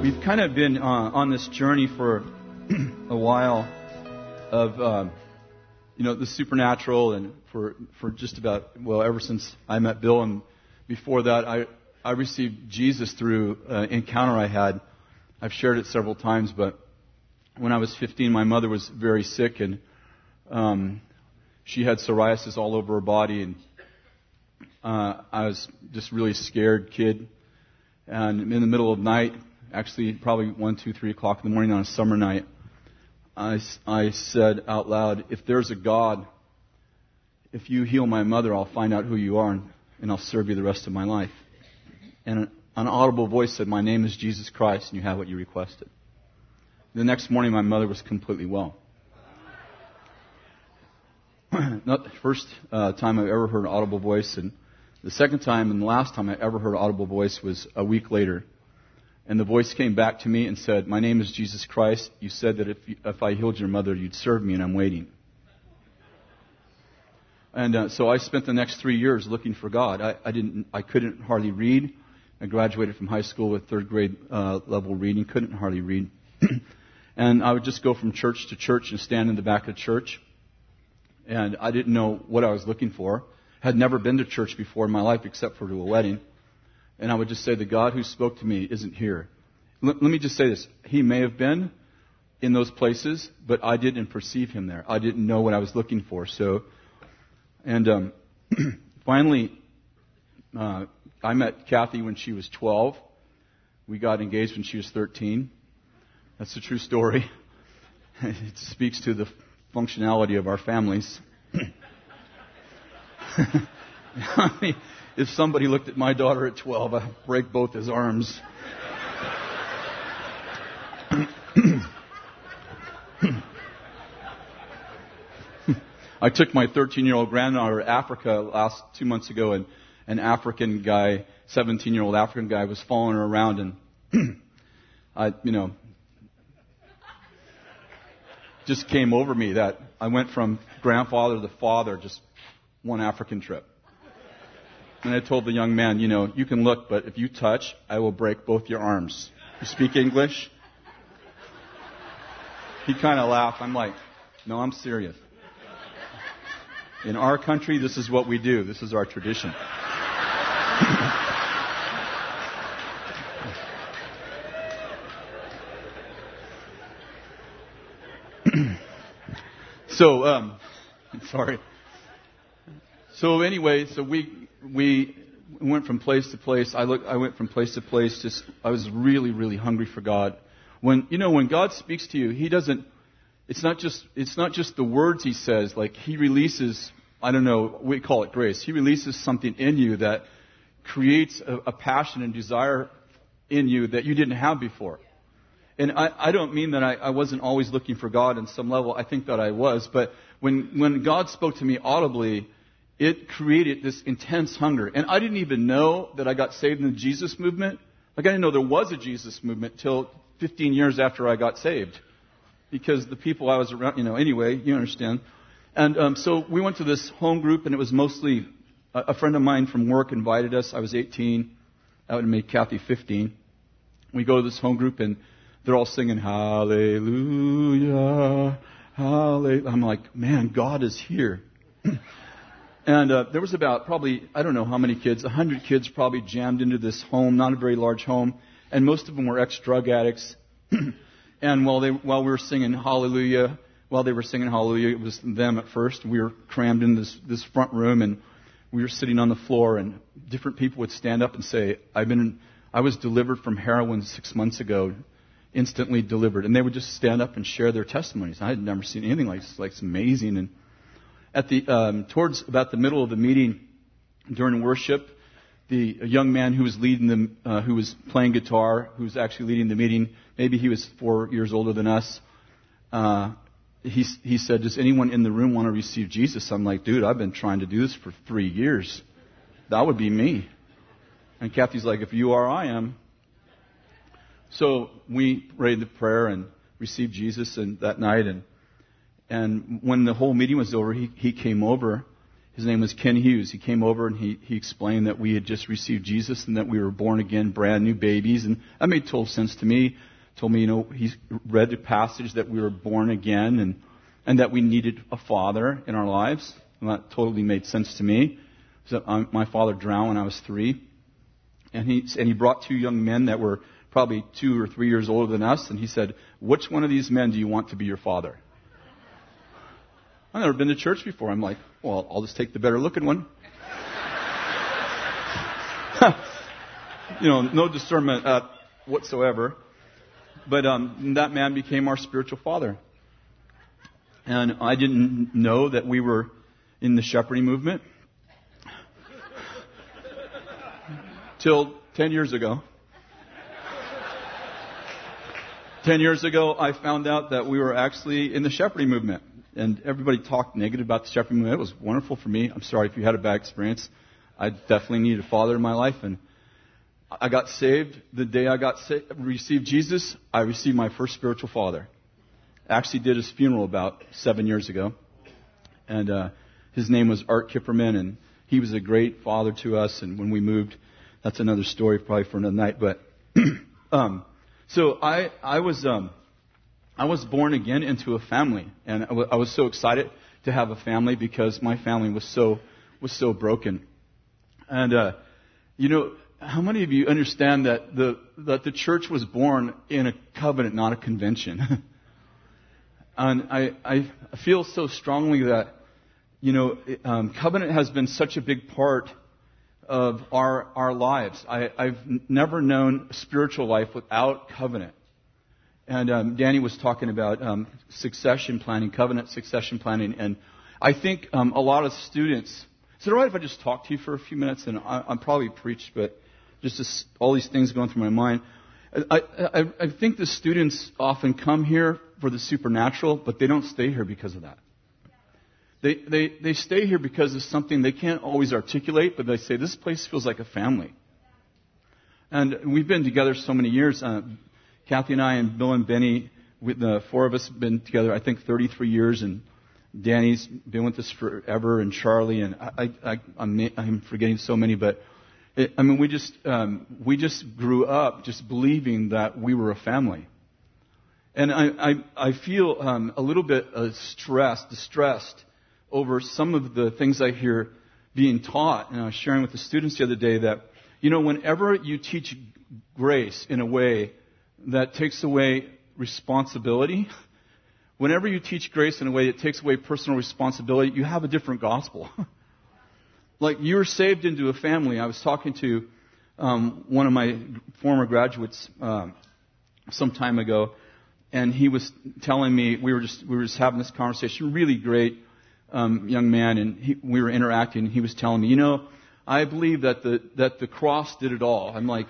We've kind of been uh, on this journey for a while of, um, you know, the supernatural, and for for just about well, ever since I met Bill, and before that, I I received Jesus through an encounter I had. I've shared it several times, but when I was 15, my mother was very sick, and um, she had psoriasis all over her body, and uh, I was just really scared kid. And in the middle of night, actually probably one, two, three o'clock in the morning on a summer night, I, I said out loud, if there's a God, if you heal my mother, I'll find out who you are and, and I'll serve you the rest of my life. And an, an audible voice said, my name is Jesus Christ and you have what you requested. The next morning my mother was completely well. Not the first uh, time I've ever heard an audible voice and the second time and the last time I ever heard an audible voice was a week later and the voice came back to me and said, My name is Jesus Christ. You said that if, if I healed your mother, you'd serve me, and I'm waiting. And uh, so I spent the next three years looking for God. I, I, didn't, I couldn't hardly read. I graduated from high school with third grade uh, level reading, couldn't hardly read. and I would just go from church to church and stand in the back of church. And I didn't know what I was looking for. Had never been to church before in my life except for to a wedding. And I would just say, the God who spoke to me isn't here. L- let me just say this. He may have been in those places, but I didn't perceive him there. I didn't know what I was looking for. So, and um, finally, uh, I met Kathy when she was 12. We got engaged when she was 13. That's a true story. it speaks to the functionality of our families. if somebody looked at my daughter at 12, I'd break both his arms. I took my 13 year old granddaughter to Africa last two months ago, and an African guy, 17 year old African guy, was following her around, and I, you know, just came over me that I went from grandfather to father, just one African trip. And I told the young man, you know, you can look, but if you touch, I will break both your arms. You speak English? He kind of laughed. I'm like, no, I'm serious. In our country, this is what we do. This is our tradition. so, um, sorry. So anyway, so we we went from place to place. I look, I went from place to place. Just, I was really, really hungry for God. When, you know, when God speaks to you, He doesn't, it's not just, it's not just the words He says. Like, He releases, I don't know, we call it grace. He releases something in you that creates a, a passion and desire in you that you didn't have before. And I, I don't mean that I, I wasn't always looking for God in some level. I think that I was. But when, when God spoke to me audibly, it created this intense hunger. And I didn't even know that I got saved in the Jesus movement. Like I didn't know there was a Jesus movement till 15 years after I got saved. Because the people I was around, you know, anyway, you understand. And um, so we went to this home group, and it was mostly a, a friend of mine from work invited us. I was 18. That would have made Kathy 15. We go to this home group, and they're all singing Hallelujah, Hallelujah. I'm like, man, God is here. And uh, there was about probably, I don't know how many kids, a hundred kids probably jammed into this home, not a very large home. And most of them were ex-drug addicts. and while, they, while we were singing Hallelujah, while they were singing Hallelujah, it was them at first. We were crammed in this, this front room and we were sitting on the floor and different people would stand up and say, I've been, I was delivered from heroin six months ago, instantly delivered. And they would just stand up and share their testimonies. I had never seen anything like this. Like, it's amazing. And, at the um, towards about the middle of the meeting during worship, the young man who was leading the uh, who was playing guitar, who was actually leading the meeting, maybe he was four years older than us. Uh, he he said, "Does anyone in the room want to receive Jesus?" I'm like, "Dude, I've been trying to do this for three years. That would be me." And Kathy's like, "If you are, I am." So we prayed the prayer and received Jesus and that night and and when the whole meeting was over, he, he came over. his name was Ken Hughes. He came over and he, he explained that we had just received Jesus and that we were born again, brand new babies. And that made total sense to me. Told me, you know, he read the passage that we were born again and, and that we needed a father in our lives. And that totally made sense to me. So um, my father drowned when I was three. And he, and he brought two young men that were probably two or three years older than us. And he said, which one of these men do you want to be your father? I've never been to church before. I'm like, well, I'll just take the better looking one. you know, no discernment uh, whatsoever. But um, that man became our spiritual father. And I didn't know that we were in the shepherding movement till 10 years ago. 10 years ago, I found out that we were actually in the shepherding movement and everybody talked negative about the shepherding movement. It was wonderful for me. I'm sorry if you had a bad experience. I definitely needed a father in my life, and I got saved the day I got sa- received Jesus. I received my first spiritual father. I actually did his funeral about seven years ago, and uh, his name was Art Kipperman, and he was a great father to us. And when we moved, that's another story probably for another night. But um, so I I was um, I was born again into a family, and I, was so excited to have a family because my family was so was so broken. And uh, you know, how many of you understand that the that the church was born in a covenant, not a convention? and I I feel so strongly that you know um, covenant has been such a big part of our our lives. I, I've never known a spiritual life without covenant. And um, Danny was talking about um, succession planning, covenant succession planning, and I think um, a lot of students. Is it all right if I just talk to you for a few minutes? And I, I'm probably preached, but just this, all these things going through my mind. I, I, I think the students often come here for the supernatural, but they don't stay here because of that. They, they, they stay here because of something they can't always articulate, but they say, this place feels like a family. And we've been together so many years. Uh, Kathy and I and Bill and Beni, with the four of us have been together, I think, 33 years, and Danny's been with us forever, and Charlie, and I, I, I'm, I'm forgetting so many, but it, I mean, we just um, we just grew up just believing that we were a family, and I I, I feel um, a little bit uh, stressed, distressed over some of the things I hear being taught, and I was sharing with the students the other day that you know whenever you teach grace in a way that takes away responsibility. Whenever you teach grace in a way that takes away personal responsibility, you have a different gospel. like you're saved into a family. I was talking to um, one of my former graduates um, some time ago, and he was telling me we were just we were just having this conversation. Really great um, young man, and he, we were interacting. And he was telling me, you know, I believe that the that the cross did it all. I'm like,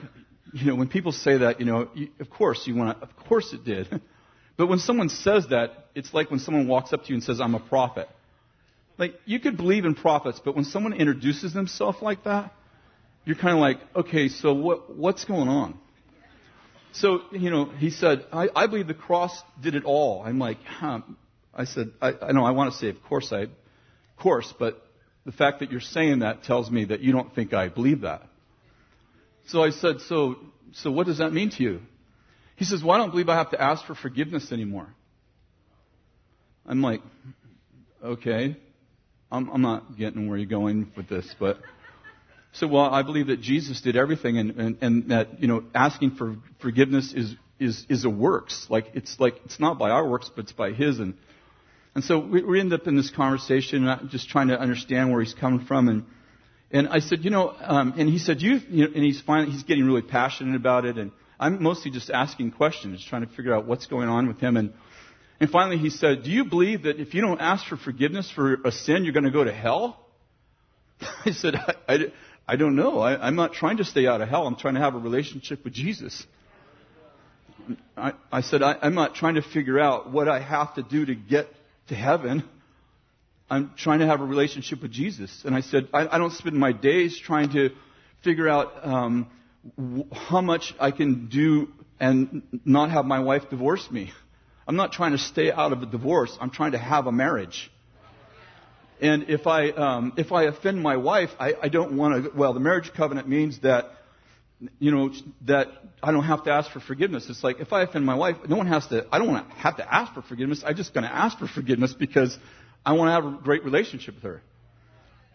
you know, when people say that, you know, you, of course you want to, of course it did. but when someone says that, it's like when someone walks up to you and says, I'm a prophet. Like, you could believe in prophets, but when someone introduces themselves like that, you're kind of like, okay, so what, what's going on? So, you know, he said, I, I believe the cross did it all. I'm like, huh. I said, I, I know I want to say, of course I, of course, but the fact that you're saying that tells me that you don't think I believe that. So I said, so, so what does that mean to you? He says, well, I don't believe I have to ask for forgiveness anymore. I'm like, okay. I'm, I'm not getting where you're going with this, but. So, well, I believe that Jesus did everything and, and, and that, you know, asking for forgiveness is, is, is a works. Like, it's like, it's not by our works, but it's by His. And, and so we, we end up in this conversation, just trying to understand where he's coming from. And, and I said, you know, um, and he said, you, you know, and he's finally, he's getting really passionate about it. And I'm mostly just asking questions, trying to figure out what's going on with him. And, and finally he said, do you believe that if you don't ask for forgiveness for a sin, you're going to go to hell? I said, I, I, I don't know. I, I'm not trying to stay out of hell. I'm trying to have a relationship with Jesus. I, I said, I, I'm not trying to figure out what I have to do to get to heaven. I'm trying to have a relationship with Jesus. And I said, I, I don't spend my days trying to figure out um, w- how much I can do and not have my wife divorce me. I'm not trying to stay out of a divorce. I'm trying to have a marriage. And if I, um, if I offend my wife, I, I don't want to, well, the marriage covenant means that, you know, that I don't have to ask for forgiveness. It's like if I offend my wife, no one has to, I don't want to have to ask for forgiveness. I'm just going to ask for forgiveness because I want to have a great relationship with her.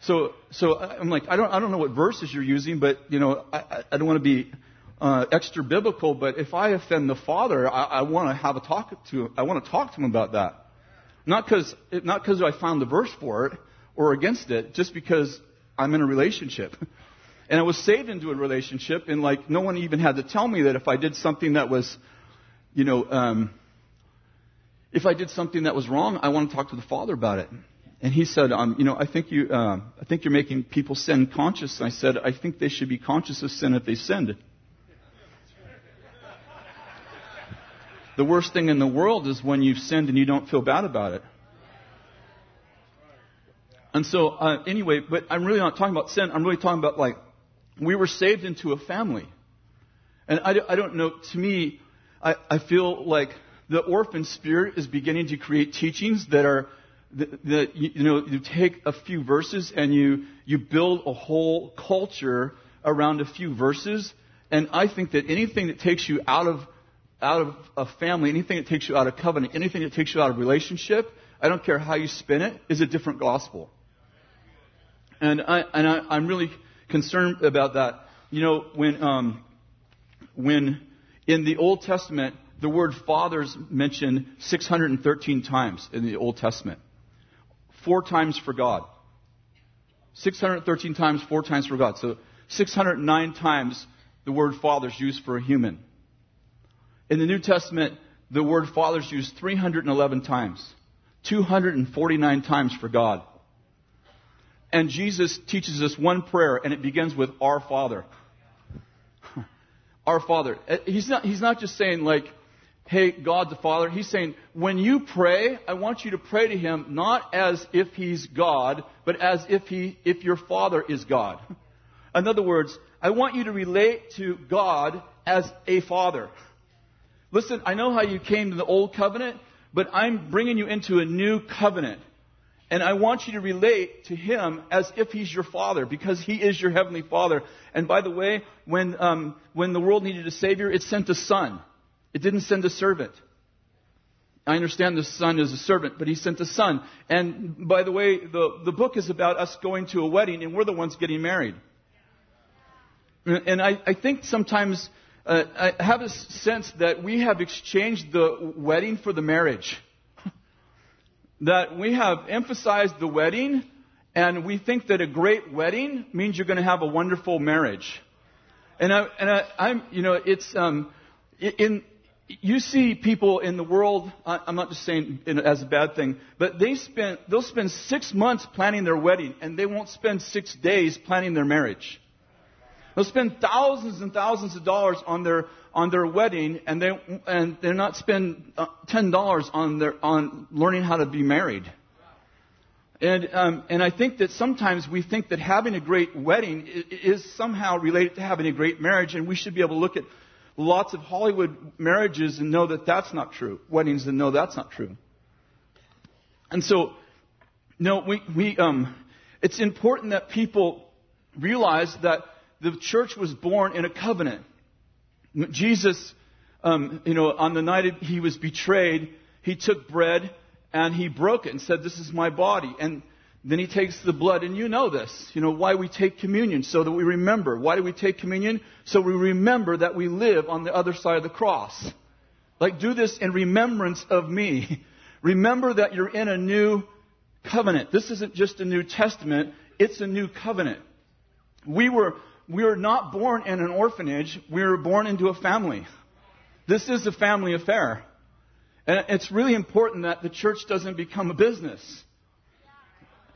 So, so I'm like, I don't, I don't know what verses you're using, but, you know, I, I don't want to be, uh, extra biblical, but if I offend the father, I, I want to have a talk to, I want to talk to him about that. Not because not because I found the verse for it or against it, just because I'm in a relationship. And I was saved into a relationship, and like no one even had to tell me that if I did something that was, you know, um, if I did something that was wrong, I want to talk to the Father about it. And he said, um, you know, I think you, uh, I think you're making people sin conscious. And I said, I think they should be conscious of sin if they sinned. The worst thing in the world is when you've sinned and you don't feel bad about it. And so, uh, anyway, but I'm really not talking about sin. I'm really talking about like, we were saved into a family. And I, I don't know, to me, I, I feel like the orphan spirit is beginning to create teachings that are, that, you know, you take a few verses and you, you build a whole culture around a few verses. And I think that anything that takes you out of out of a family, anything that takes you out of covenant, anything that takes you out of relationship, I don't care how you spin it, is a different gospel. And I and I, I'm really concerned about that. You know, when um, when in the Old Testament the word fathers mentioned 613 times in the Old Testament, four times for God. 613 times, four times for God. So 609 times the word fathers used for a human. In the New Testament, the word Father is used 311 times, 249 times for God. And Jesus teaches us one prayer, and it begins with Our Father. Our Father. Uh, he's not, he's not just saying, like, hey, God the Father. He's saying, when you pray, I want you to pray to Him not as if He's God, but as if, he, if your Father is God. In other words, I want you to relate to God as a Father. Listen, I know how you came to the old covenant, but I'm bringing you into a new covenant. And I want you to relate to him as if he's your father, because he is your heavenly father. And by the way, when, um, when the world needed a savior, it sent a son. It didn't send a servant. I understand the son is a servant, but he sent a son. And by the way, the, the book is about us going to a wedding, and we're the ones getting married. And I, I think sometimes uh, I have a sense that we have exchanged the wedding for the marriage. that we have emphasized the wedding, and we think that a great wedding means you're going to have a wonderful marriage. And I, and I, I'm, you know, it's um, in you see people in the world. I'm not just saying it as a bad thing, but they spend they'll spend six months planning their wedding, and they won't spend six days planning their marriage. They'll spend thousands and thousands of dollars on their on their wedding, and they and they're not spend uh, ten dollars on their on learning how to be married. And um, and I think that sometimes we think that having a great wedding is somehow related to having a great marriage, and we should be able to look at lots of Hollywood marriages and know that that's not true. Weddings and know that's not true. And so, no, we we um, it's important that people realize that the church was born in a covenant. Jesus, um, you know, on the night he was betrayed, he took bread and he broke it and said, This is my body. And then he takes the blood, and you know this. You know why we take communion, so that we remember. Why do we take communion? So we remember that we live on the other side of the cross. Like, do this in remembrance of me. Remember that you're in a new covenant. This isn't just a New Testament, it's a new covenant. We were we are not born in an orphanage. We were born into a family. This is a family affair. And it's really important that the church doesn't become a business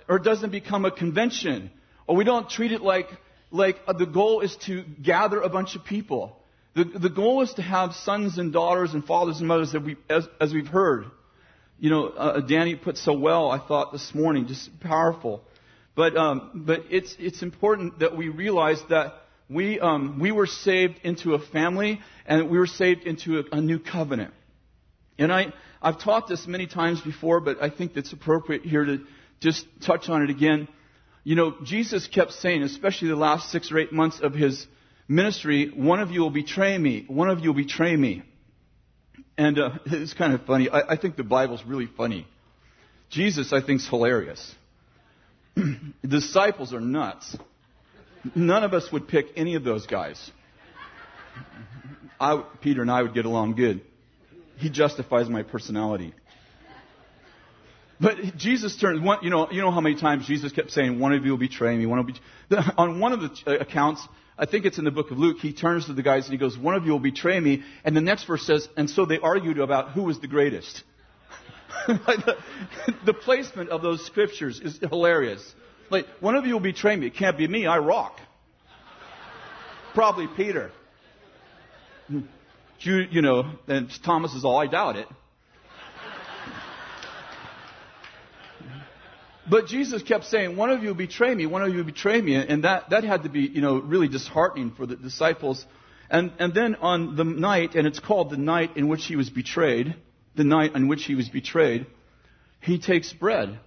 or it doesn't become a convention or we don't treat it like, like the goal is to gather a bunch of people. The, the goal is to have sons and daughters and fathers and mothers that we, as, as we've heard. You know, uh, Danny put so well, I thought this morning, just powerful. But, um, but it's, it's important that we realize that we, um, we were saved into a family and we were saved into a, a new covenant. And I, I've taught this many times before, but I think it's appropriate here to, just touch on it again. You know, Jesus kept saying, especially the last six or eight months of his ministry, one of you will betray me. One of you will betray me. And uh, it's kind of funny. I, I think the Bible's really funny. Jesus, I think, is hilarious. disciples are nuts. None of us would pick any of those guys. I, Peter and I would get along good. He justifies my personality. But Jesus turns, one, you know, you know how many times Jesus kept saying, one of you will betray me, one will be, on one of the uh, accounts, I think it's in the book of Luke, he turns to the guys and he goes, one of you will betray me, and the next verse says, and so they argued about who was the greatest. the, the placement of those scriptures is hilarious. Like, one of you will betray me. It can't be me. I rock. Probably Peter. You, you know, and Thomas is all, I doubt it. But Jesus kept saying, one of you will betray me, one of you will betray me. And that, that had to be, you know, really disheartening for the disciples. And, and then on the night, and it's called the night in which he was betrayed, the night on which he was betrayed, he takes bread.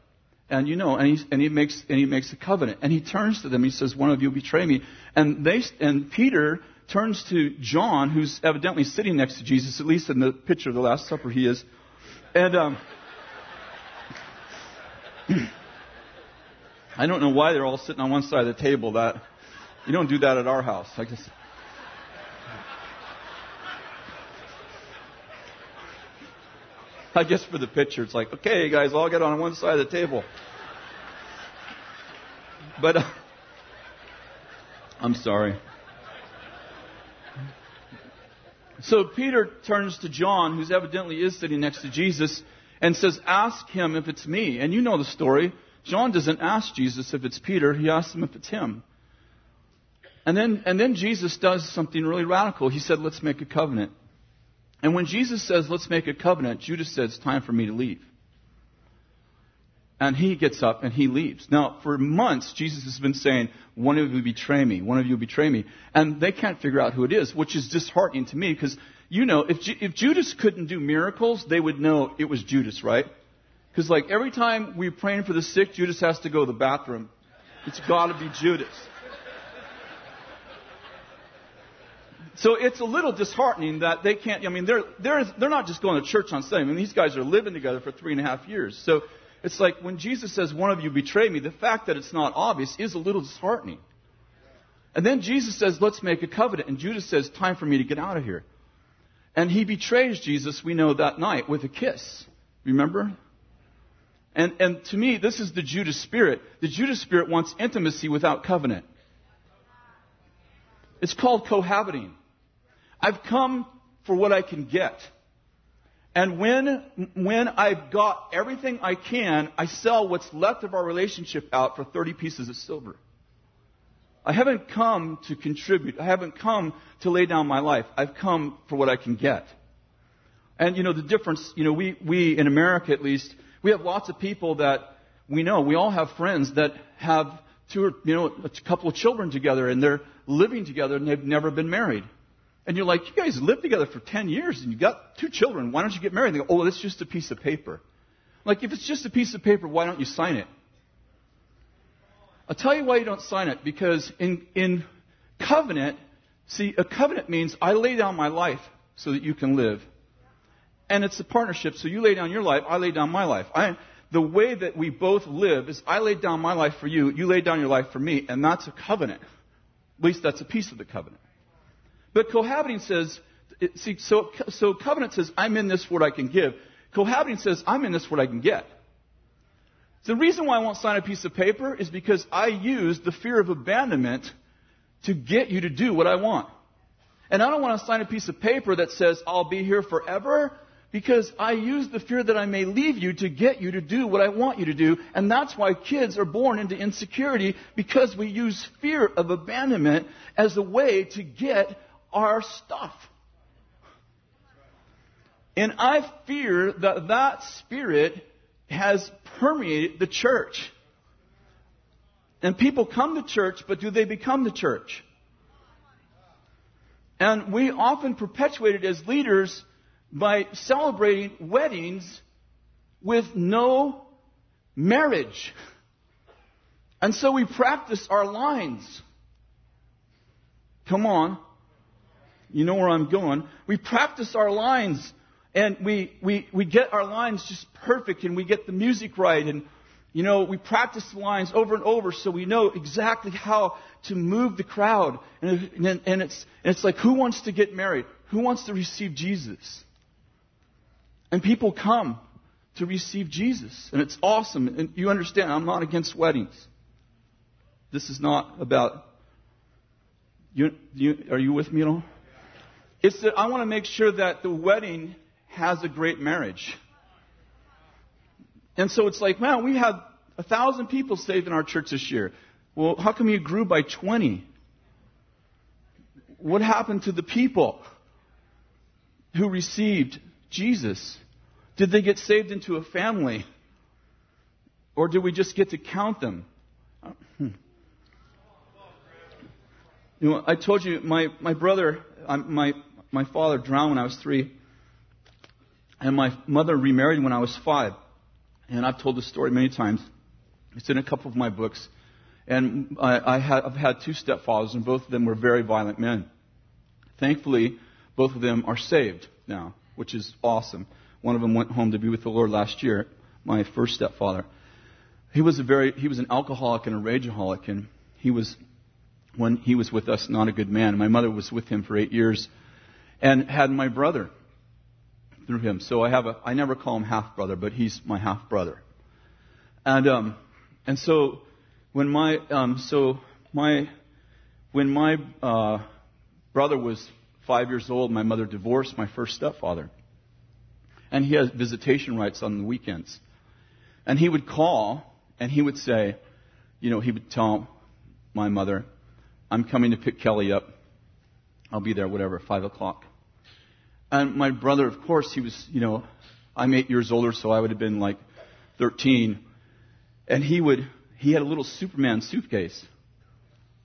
And you know, and he, and he makes, and he makes a covenant. And he turns to them, he says, one of you will betray me. And they, and Peter turns to John, who's evidently sitting next to Jesus, at least in the picture of the Last Supper he is. And, um, I don't know why they're all sitting on one side of the table. That you don't do that at our house. I guess. I guess for the picture, it's like, okay, guys, all get on one side of the table. But uh, I'm sorry. So Peter turns to John, who's evidently is sitting next to Jesus, and says, Ask him if it's me. And you know the story. John doesn't ask Jesus if it's Peter, he asks him if it's him. And then, and then Jesus does something really radical. He said, Let's make a covenant. And when Jesus says, Let's make a covenant, Judas says, It's time for me to leave. And he gets up and he leaves. Now, for months, Jesus has been saying, One of you betray me, one of you betray me. And they can't figure out who it is, which is disheartening to me because, you know, if, if Judas couldn't do miracles, they would know it was Judas, right? Because, like, every time we're praying for the sick, Judas has to go to the bathroom. It's got to be Judas. So it's a little disheartening that they can't. I mean, they're they're they're not just going to church on Sunday. I mean, these guys are living together for three and a half years. So it's like when Jesus says, "One of you betray me," the fact that it's not obvious is a little disheartening. And then Jesus says, "Let's make a covenant," and Judas says, "Time for me to get out of here." And he betrays Jesus. We know that night with a kiss. Remember? And, and to me, this is the Judas spirit. The Judas spirit wants intimacy without covenant. It's called cohabiting. I've come for what I can get. And when, when I've got everything I can, I sell what's left of our relationship out for 30 pieces of silver. I haven't come to contribute. I haven't come to lay down my life. I've come for what I can get. And you know, the difference, you know, we, we in America at least, we have lots of people that we know. We all have friends that have two or, you know, a couple of children together and they're living together and they've never been married. And you're like, you guys lived together for 10 years and you've got two children. Why don't you get married? And they go, oh, that's just a piece of paper. Like, if it's just a piece of paper, why don't you sign it? I'll tell you why you don't sign it. Because in, in covenant, see, a covenant means I lay down my life so that you can live and it's a partnership. So you lay down your life, I lay down my life. I, the way that we both live is I lay down my life for you, you lay down your life for me, and that's a covenant. At least that's a piece of the covenant. But cohabiting says, it, see, so, so covenant says, I'm in this for what I can give. Cohabiting says, I'm in this for what I can get. The reason why I won't sign a piece of paper is because I use the fear of abandonment to get you to do what I want. And I don't want to sign a piece of paper that says, I'll be here forever because I use the fear that I may leave you to get you to do what I want you to do. And that's why kids are born into insecurity because we use fear of abandonment as a way to get our stuff. And I fear that that spirit has permeated the church. And people come to church, but do they become the church? And we often perpetuate it as leaders by celebrating weddings with no marriage. And so we practice our lines. Come on. You know where I'm going. We practice our lines and we, we, we get our lines just perfect and we get the music right and you know, we practice the lines over and over so we know exactly how to move the crowd. And, and, and, it's, and it's like, who wants to get married? Who wants to receive Jesus? And people come to receive Jesus. And it's awesome. And you understand, I'm not against weddings. This is not about. You, you, are you with me at all? It's that I want to make sure that the wedding has a great marriage. And so it's like, man, we had a thousand people saved in our church this year. Well, how come you grew by 20? What happened to the people who received Jesus? Did they get saved into a family? Or did we just get to count them? You know, I told you my, my brother, uh, my, my father drowned when I was three, and my mother remarried when I was five. And I've told this story many times. It's in a couple of my books. And I, I have had two stepfathers, and both of them were very violent men. Thankfully, both of them are saved now, which is awesome. One of them went home to be with the Lord last year, my first stepfather. He was a very, he was an alcoholic and a rageaholic, and he was, when he was with us, not a good man. My mother was with him for eight years, and had my brother through him. So I have a, I never call him half brother, but he's my half brother. And, um, and so when my, um, so my, when my, uh, brother was five years old, my mother divorced my first stepfather. And he has visitation rights on the weekends. And he would call and he would say, you know, he would tell my mother, I'm coming to pick Kelly up. I'll be there, whatever, five o'clock. And my brother, of course, he was, you know, I'm eight years older, so I would have been like 13. And he would, he had a little Superman suitcase.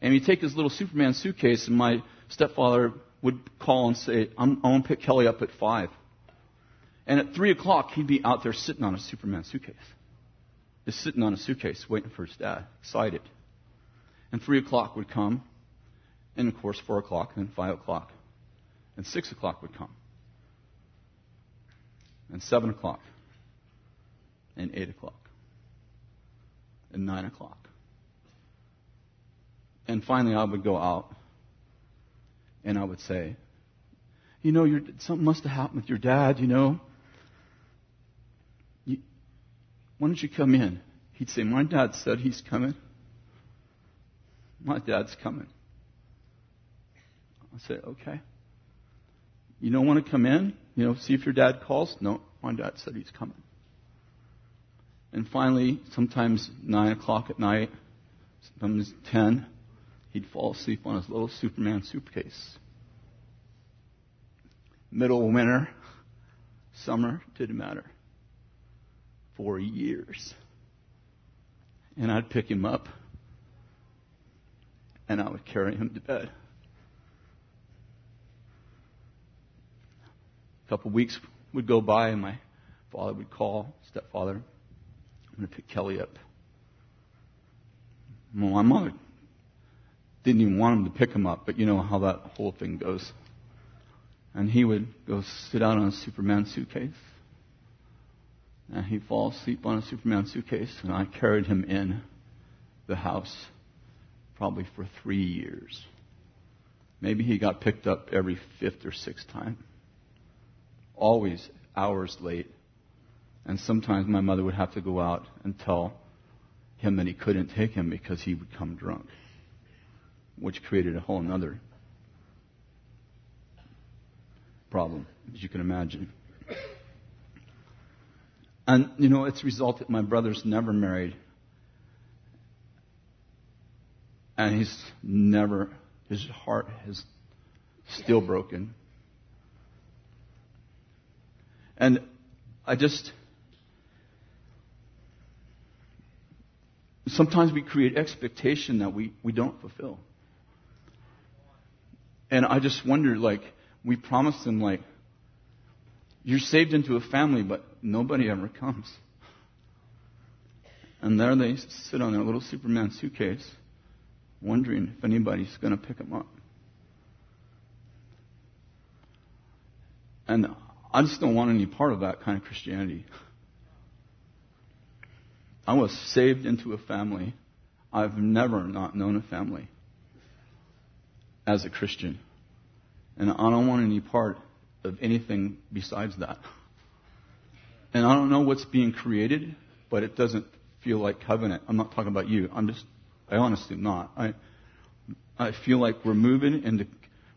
And he'd take his little Superman suitcase, and my stepfather would call and say, I'm, I to pick Kelly up at five. And at three o'clock, he'd be out there sitting on a Superman suitcase. Just sitting on a suitcase, waiting for his dad, excited. And three o'clock would come, and of course, four o'clock, and then five o'clock. And six o'clock would come and 7 o'clock, and 8 o'clock, and 9 o'clock. And finally, I would go out and I would say, You know, something must have happened with your dad, you know. You, why don't you come in? He'd say, My dad said he's coming. My dad's coming. I say, Okay. You don't want to come in? You know, see if your dad calls? No, my dad said he's coming. And finally, sometimes 9 o'clock at night, sometimes 10, he'd fall asleep on his little Superman suitcase. Middle winter, summer, didn't matter. For years. And I'd pick him up, and I would carry him to bed. A couple of weeks would go by, and my father would call, stepfather, I'm going to pick Kelly up. Well, my mother didn't even want him to pick him up, but you know how that whole thing goes. And he would go sit down on a Superman suitcase. And he'd fall asleep on a Superman suitcase, and I carried him in the house probably for three years. Maybe he got picked up every fifth or sixth time always hours late. And sometimes my mother would have to go out and tell him that he couldn't take him because he would come drunk, which created a whole other problem, as you can imagine. And, you know, it's resulted my brother's never married. And he's never, his heart is still broken. And I just, sometimes we create expectation that we, we don't fulfill. And I just wonder, like, we promised them, like, you're saved into a family, but nobody ever comes. And there they sit on their little Superman suitcase, wondering if anybody's going to pick them up. And I just don't want any part of that kind of Christianity. I was saved into a family. I've never not known a family as a Christian. And I don't want any part of anything besides that. And I don't know what's being created, but it doesn't feel like covenant. I'm not talking about you. I'm just, I honestly am not. I, I feel like we're moving into,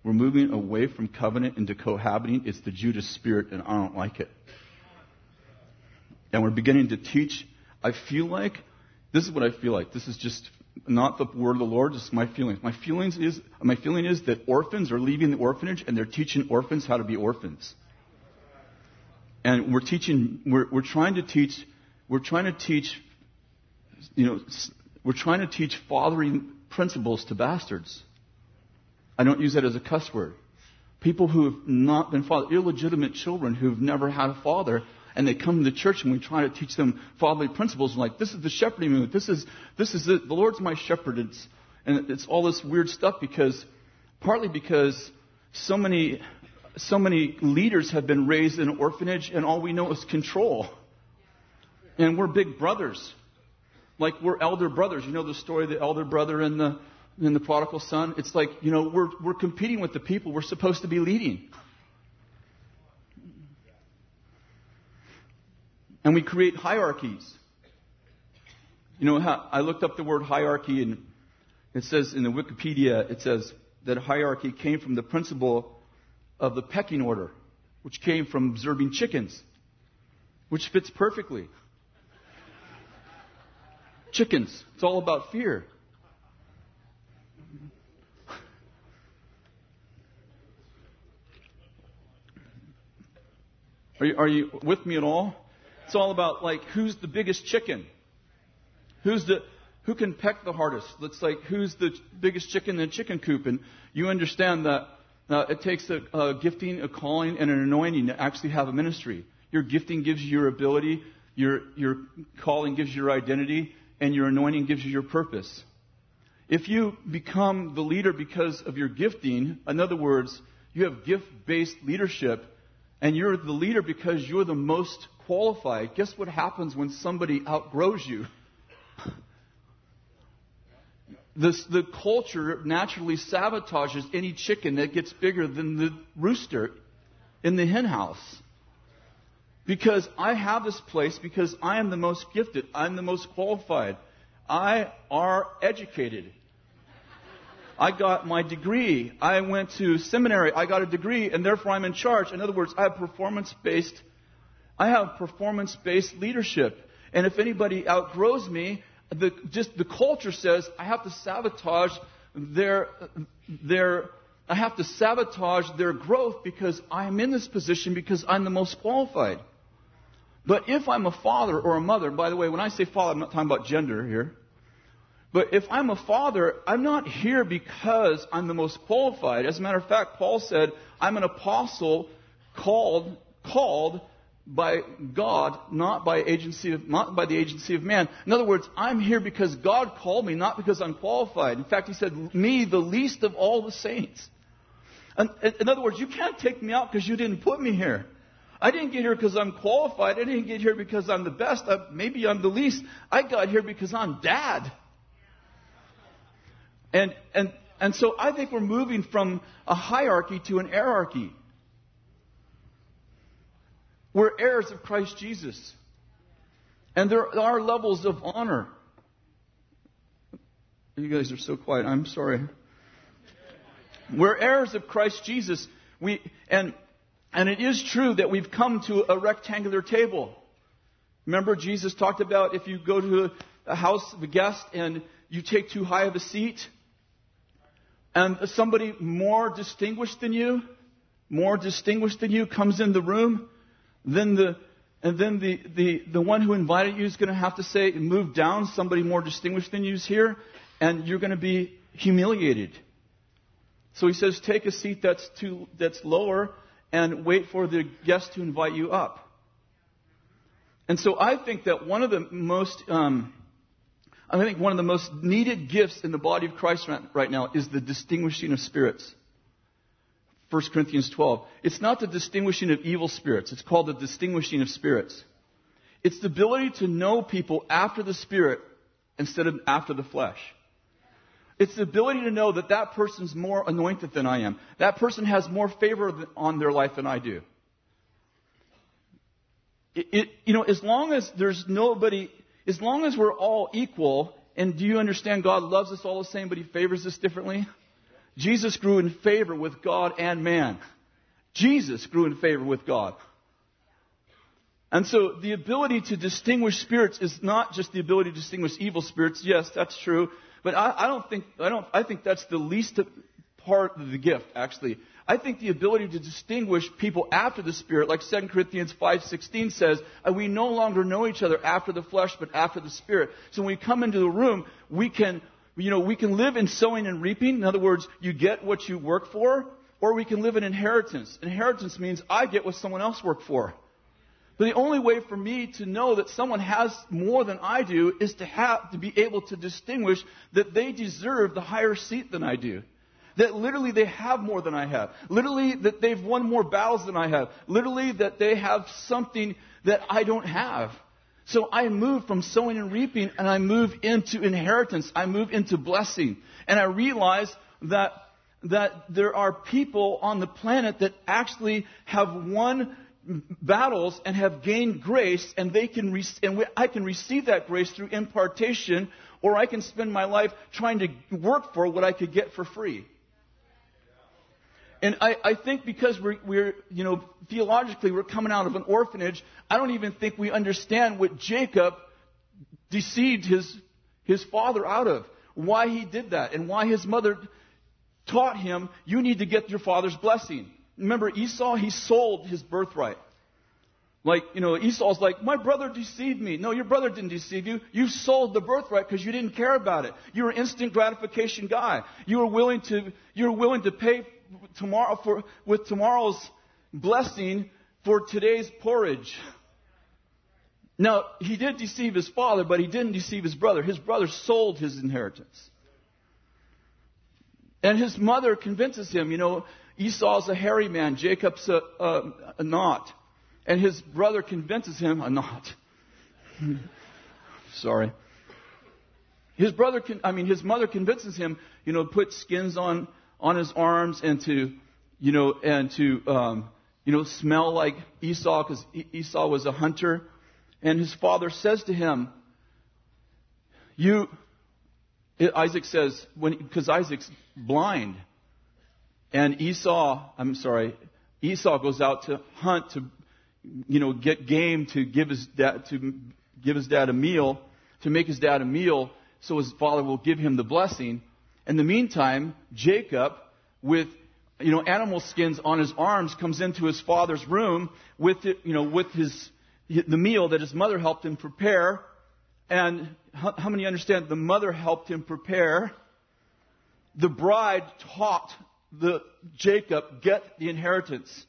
we're moving away from covenant into cohabiting. It's the Judas spirit, and I don't like it. And we're beginning to teach. I feel like, this is what I feel like. This is just not the word of the Lord, just my feelings. My feelings is my feeling is that orphans are leaving the orphanage and they're teaching orphans how to be orphans. And we're teaching we're, we're trying to teach we're trying to teach you know we're trying to teach fathering principles to bastards. I don't use that as a cuss word. People who have not been fathered, illegitimate children who've never had a father, and they come to the church and we try to teach them fatherly principles. Like this is the shepherding movement. This is this is it. The Lord's my shepherd. It's and it's all this weird stuff because partly because so many so many leaders have been raised in an orphanage and all we know is control. And we're big brothers. Like we're elder brothers. You know the story of the elder brother and the and the prodigal son? It's like, you know, we're we're competing with the people we're supposed to be leading. And we create hierarchies. You know, I looked up the word hierarchy and it says in the Wikipedia, it says that hierarchy came from the principle of the pecking order, which came from observing chickens, which fits perfectly. Chickens, it's all about fear. Are you, are you with me at all? It's all about like who's the biggest chicken? Who's the who can peck the hardest? It's like who's the biggest chicken in the chicken coop? And you understand that uh, it takes a, a gifting, a calling, and an anointing to actually have a ministry. Your gifting gives you your ability. Your your calling gives you your identity, and your anointing gives you your purpose. If you become the leader because of your gifting, in other words, you have gift-based leadership, and you're the leader because you're the most qualified, guess what happens when somebody outgrows you? This, the culture naturally sabotages any chicken that gets bigger than the rooster in the hen house. Because I have this place because I am the most gifted. I'm the most qualified. I are educated. I got my degree. I went to seminary. I got a degree, and therefore I'm in charge. In other words, I have performance based I have performance based leadership. And if anybody outgrows me, the, just the culture says I have to sabotage their, their, I have to sabotage their growth because I'm in this position because I'm the most qualified. But if I'm a father or a mother, by the way, when I say father, I'm not talking about gender here. But if I'm a father, I'm not here because I'm the most qualified. As a matter of fact, Paul said, I'm an apostle called, called by God, not by agency of, not by the agency of man. In other words, I'm here because God called me, not because I'm qualified. In fact, He said, me, the least of all the saints. And, in other words, you can't take me out because you didn't put me here. I didn't get here because I'm qualified. I didn't get here because I'm the best. I, maybe I'm the least. I got here because I'm dad. And, and, and so I think we're moving from a hierarchy to an hierarchy. We're heirs of Christ Jesus. And there are levels of honor. You guys are so quiet. I'm sorry. We're heirs of Christ Jesus. We, and, and it is true that we've come to a rectangular table. Remember, Jesus talked about if you go to a house of a guest and you take too high of a seat, and somebody more distinguished than you, more distinguished than you comes in the room, then the and then the, the, the one who invited you is going to have to say, move down, somebody more distinguished than you is here, and you're going to be humiliated. So he says, take a seat that's, too, that's lower and wait for the guest to invite you up. And so I think that one of the most, um, I think one of the most needed gifts in the body of Christ right now is the distinguishing of spirits. 1 Corinthians 12. It's not the distinguishing of evil spirits. It's called the distinguishing of spirits. It's the ability to know people after the spirit instead of after the flesh. It's the ability to know that that person's more anointed than I am. That person has more favor on their life than I do. It, it, you know, as long as there's nobody, as long as we're all equal, and do you understand God loves us all the same, but He favors us differently? Jesus grew in favor with God and man. Jesus grew in favor with God. And so the ability to distinguish spirits is not just the ability to distinguish evil spirits. Yes, that's true. But I, I don't think, I don't, I think that's the least part of the gift, actually. I think the ability to distinguish people after the Spirit, like 2 Corinthians 5.16 says, we no longer know each other after the flesh, but after the Spirit. So when we come into the room, we can, you know, we can live in sowing and reaping. In other words, you get what you work for, or we can live in inheritance. Inheritance means I get what someone else worked for. But the only way for me to know that someone has more than I do is to have, to be able to distinguish that they deserve the higher seat than I do. That literally they have more than I have. Literally that they've won more battles than I have. Literally that they have something that I don't have. So I move from sowing and reaping and I move into inheritance. I move into blessing. And I realize that, that there are people on the planet that actually have won battles and have gained grace, and they can re- and I can receive that grace through impartation, or I can spend my life trying to work for what I could get for free. And I, I think because we're, we're, you know, theologically we're coming out of an orphanage, I don't even think we understand what Jacob deceived his, his father out of. Why he did that, and why his mother taught him, you need to get your father's blessing. Remember Esau? He sold his birthright. Like, you know, Esau's like, my brother deceived me. No, your brother didn't deceive you. You sold the birthright because you didn't care about it. You were an instant gratification guy. You were willing to, you were willing to pay tomorrow for, with tomorrow's blessing for today's porridge. Now, he did deceive his father, but he didn't deceive his brother. His brother sold his inheritance. And his mother convinces him, you know, Esau's a hairy man, Jacob's a, a, a knot. And his brother convinces him, a knot. Sorry. His brother, can, I mean, his mother convinces him, you know, put skins on, on his arms and to, you know, and to, um, you know, smell like Esau because Esau was a hunter. And his father says to him, you, Isaac says, because Isaac's blind. And Esau, I'm sorry, Esau goes out to hunt to, you know, get game to give his dad, to give his dad a meal, to make his dad a meal so his father will give him the blessing. In the meantime, Jacob, with, you know, animal skins on his arms, comes into his father's room with, you know, with his, the meal that his mother helped him prepare. And how, how many understand the mother helped him prepare? The bride taught the Jacob get the inheritance.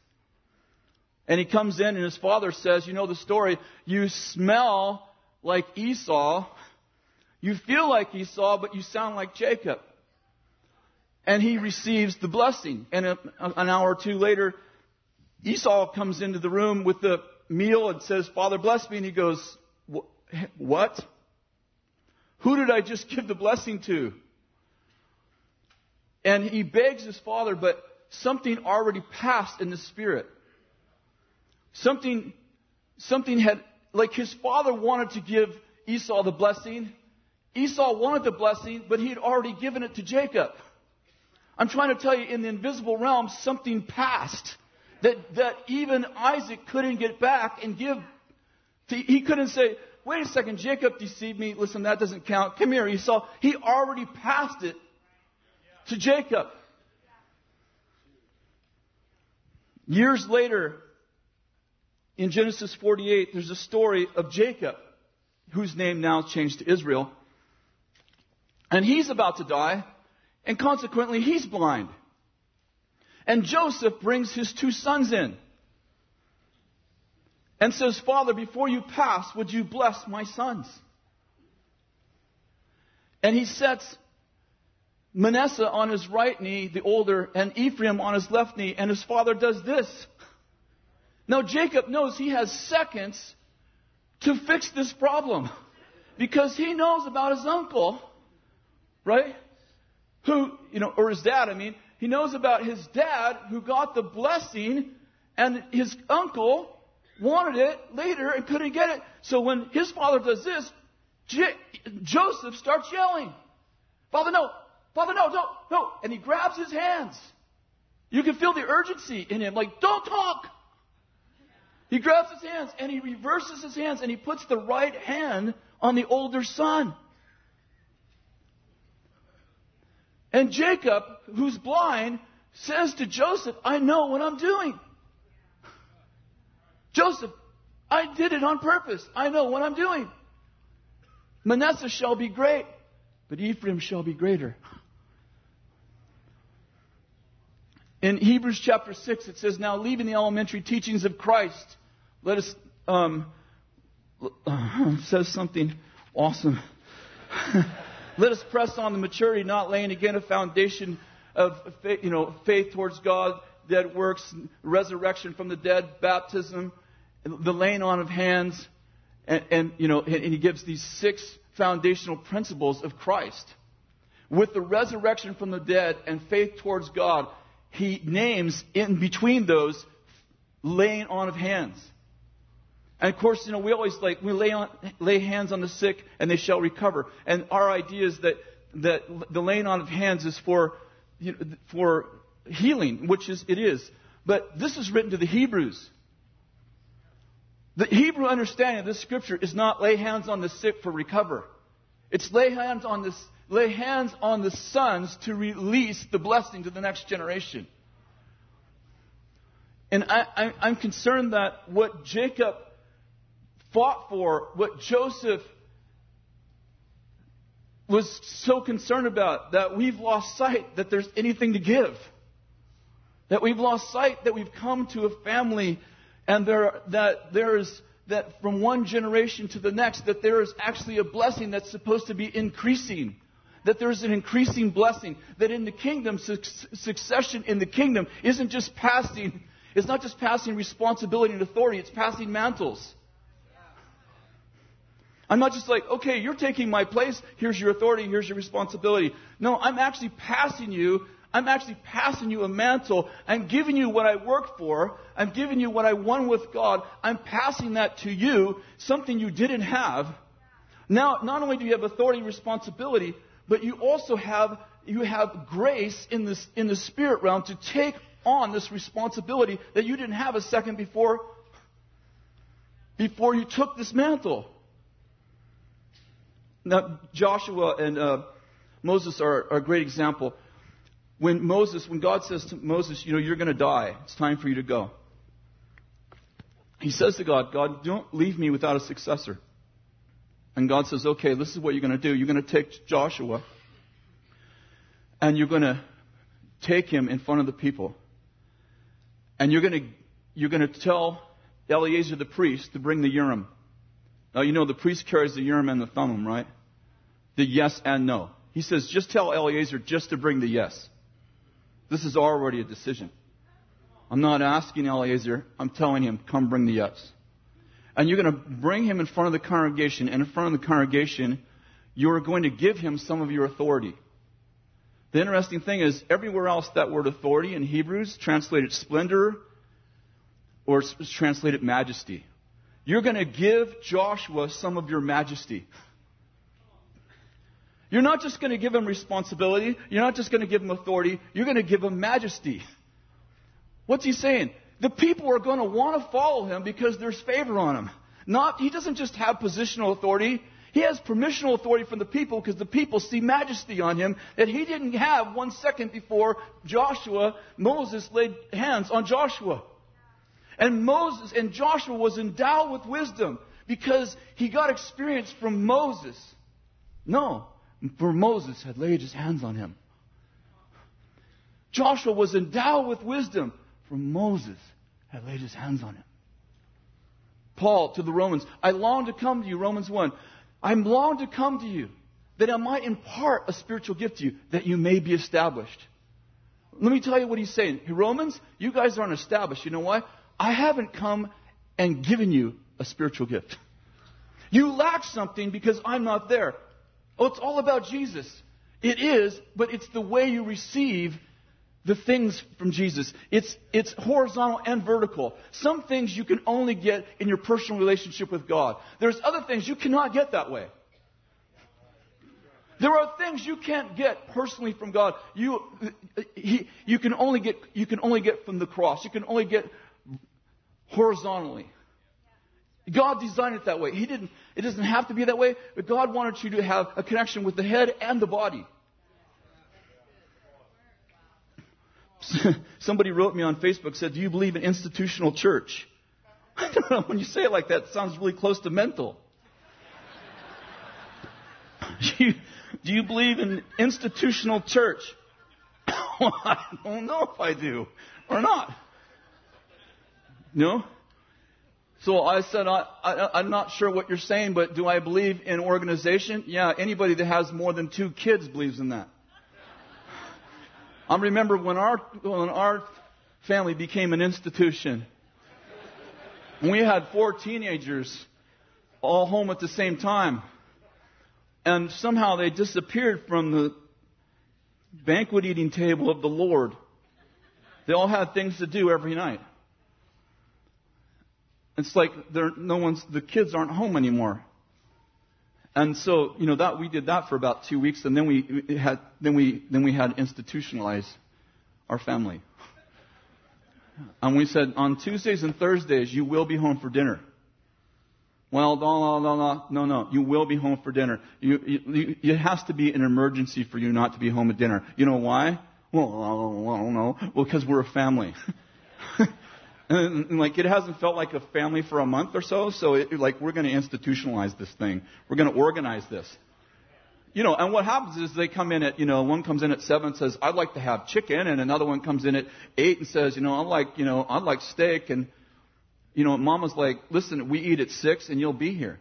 And he comes in and his father says, you know the story, you smell like Esau. You feel like Esau, but you sound like Jacob. And he receives the blessing. And a, an hour or two later, Esau comes into the room with the meal and says, Father, bless me. And he goes, What? Who did I just give the blessing to? And he begs his father, but something already passed in the spirit. Something, something had, like his father wanted to give Esau the blessing. Esau wanted the blessing, but he had already given it to Jacob. I'm trying to tell you, in the invisible realm, something passed that, that even Isaac couldn't get back and give. To, he couldn't say, wait a second, Jacob deceived me. Listen, that doesn't count. Come here, Esau. He already passed it to Jacob. Years later, in Genesis 48, there's a story of Jacob, whose name now changed to Israel. And he's about to die, and consequently, he's blind. And Joseph brings his two sons in and says, Father, before you pass, would you bless my sons? And he sets Manasseh on his right knee, the older, and Ephraim on his left knee, and his father does this. Now Jacob knows he has seconds to fix this problem because he knows about his uncle, right? Who, you know, or his dad, I mean, he knows about his dad who got the blessing and his uncle wanted it later and couldn't get it. So when his father does this, J- Joseph starts yelling, Father, no, Father, no, don't, no. And he grabs his hands. You can feel the urgency in him, like, don't talk. He grabs his hands and he reverses his hands and he puts the right hand on the older son. And Jacob, who's blind, says to Joseph, I know what I'm doing. Joseph, I did it on purpose. I know what I'm doing. Manasseh shall be great, but Ephraim shall be greater. In Hebrews chapter 6, it says, Now leaving the elementary teachings of Christ, let us, um, uh, says something awesome. let us press on the maturity, not laying again a foundation of faith, you know, faith towards God, dead works, resurrection from the dead, baptism, the laying on of hands, and, and you know, and he gives these six foundational principles of Christ. With the resurrection from the dead and faith towards God, he names in between those laying on of hands. And of course, you know, we always like, we lay, on, lay hands on the sick and they shall recover. And our idea is that, that the laying on of hands is for, you know, for healing, which is, it is. But this is written to the Hebrews. The Hebrew understanding of this scripture is not lay hands on the sick for recover. It's lay hands on the, lay hands on the sons to release the blessing to the next generation. And I, am concerned that what Jacob fought for, what Joseph was so concerned about, that we've lost sight that there's anything to give. That we've lost sight that we've come to a family and there, that there is that from one generation to the next, that there is actually a blessing that's supposed to be increasing. That there is an increasing blessing. That in the kingdom, su- succession in the kingdom isn't just passing, it's not just passing responsibility and authority, it's passing mantles. I'm not just like, okay, you're taking my place, here's your authority, here's your responsibility. No, I'm actually passing you I'm actually passing you a mantle. I'm giving you what I worked for. I'm giving you what I won with God. I'm passing that to you, something you didn't have. Now, not only do you have authority and responsibility, but you also have, you have grace in, this, in the spirit realm to take on this responsibility that you didn't have a second before, before you took this mantle. Now, Joshua and uh, Moses are, are a great example when Moses, when God says to Moses, you know, you're going to die, it's time for you to go. He says to God, God, don't leave me without a successor. And God says, okay, this is what you're going to do. You're going to take Joshua and you're going to take him in front of the people. And you're going to, you're going to tell Eleazar the priest to bring the Urim. Now, you know the priest carries the Urim and the Thummim, right? The yes and no. He says, just tell Eleazar just to bring the yes. This is already a decision. I'm not asking Eliezer, I'm telling him, come bring the yes. And you're going to bring him in front of the congregation, and in front of the congregation, you're going to give him some of your authority. The interesting thing is, everywhere else that word authority in Hebrews translated splendor or translated majesty. You're going to give Joshua some of your majesty. You're not just going to give him responsibility. You're not just going to give him authority. You're going to give him majesty. What's he saying? The people are going to want to follow him because there's favor on him. Not, he doesn't just have positional authority. He has permissional authority from the people because the people see majesty on him that he didn't have one second before Joshua, Moses laid hands on Joshua. And Moses and Joshua was endowed with wisdom because he got experience from Moses. No, for Moses had laid his hands on him. Joshua was endowed with wisdom, for Moses had laid his hands on him. Paul to the Romans, I long to come to you, Romans 1. I long to come to you, that I might impart a spiritual gift to you, that you may be established. Let me tell you what he's saying. Romans, you guys aren't established. You know why? I haven't come and given you a spiritual gift. You lack something because I'm not there. Oh, it's all about Jesus. It is, but it's the way you receive the things from Jesus. It's, it's horizontal and vertical. Some things you can only get in your personal relationship with God. There's other things you cannot get that way. There are things you can't get personally from God. You, he, you, can only get, you can only get from the cross. You can only get horizontally. God designed it that way. He didn't, it doesn't have to be that way, but God wanted you to have a connection with the head and the body. Somebody wrote me on Facebook, said, Do you believe in institutional church? I don't know, when you say it like that, it sounds really close to mental. do, you, do you believe in institutional church? well, I don't know if I do or not. No? So I said, I, I, I'm not sure what you're saying, but do I believe in organization? Yeah, anybody that has more than two kids believes in that. I remember when our, when our family became an institution. We had four teenagers all home at the same time. And somehow they disappeared from the banquet eating table of the Lord. They all had things to do every night. It's like no one's, the kids aren't home anymore. And so, you know, that we did that for about two weeks, and then we had then we then we had institutionalized our family. And we said on Tuesdays and Thursdays you will be home for dinner. Well, no, no, no, no, no. You will be home for dinner. You, you, it has to be an emergency for you not to be home at dinner. You know why? Well, I don't know. Well, because we're a family. And, and, like it hasn't felt like a family for a month or so, so it, like we're going to institutionalize this thing. We're going to organize this. You know, and what happens is they come in at, you know, one comes in at seven and says, I'd like to have chicken, and another one comes in at eight and says, you know, I like, you know, I'd like steak, and, you know, mama's like, listen, we eat at six and you'll be here.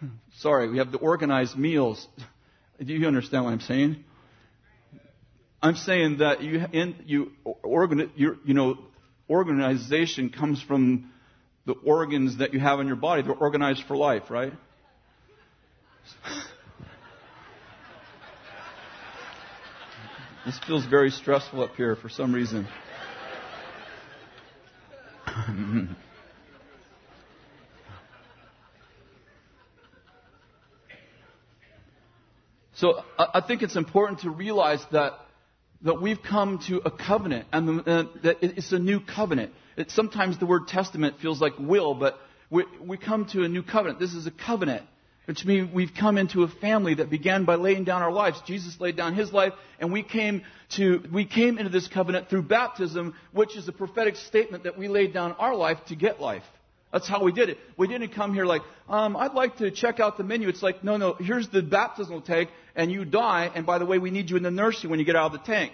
Sorry, we have to organize meals. Do you understand what I'm saying? I'm saying that you, in, you, organ, you, you know, organization comes from the organs that you have in your body. They're organized for life, right? this feels very stressful up here for some reason. so I think it's important to realize that that we've come to a covenant, and uh, that it's a new covenant. It, sometimes the word testament feels like will, but we, we come to a new covenant. This is a covenant, which means we've come into a family that began by laying down our lives. Jesus laid down his life, and we came to we came into this covenant through baptism, which is a prophetic statement that we laid down our life to get life. That's how we did it. We didn't come here like, um, I'd like to check out the menu. It's like, no, no, here's the baptismal tank, and you die, and by the way, we need you in the nursery when you get out of the tank.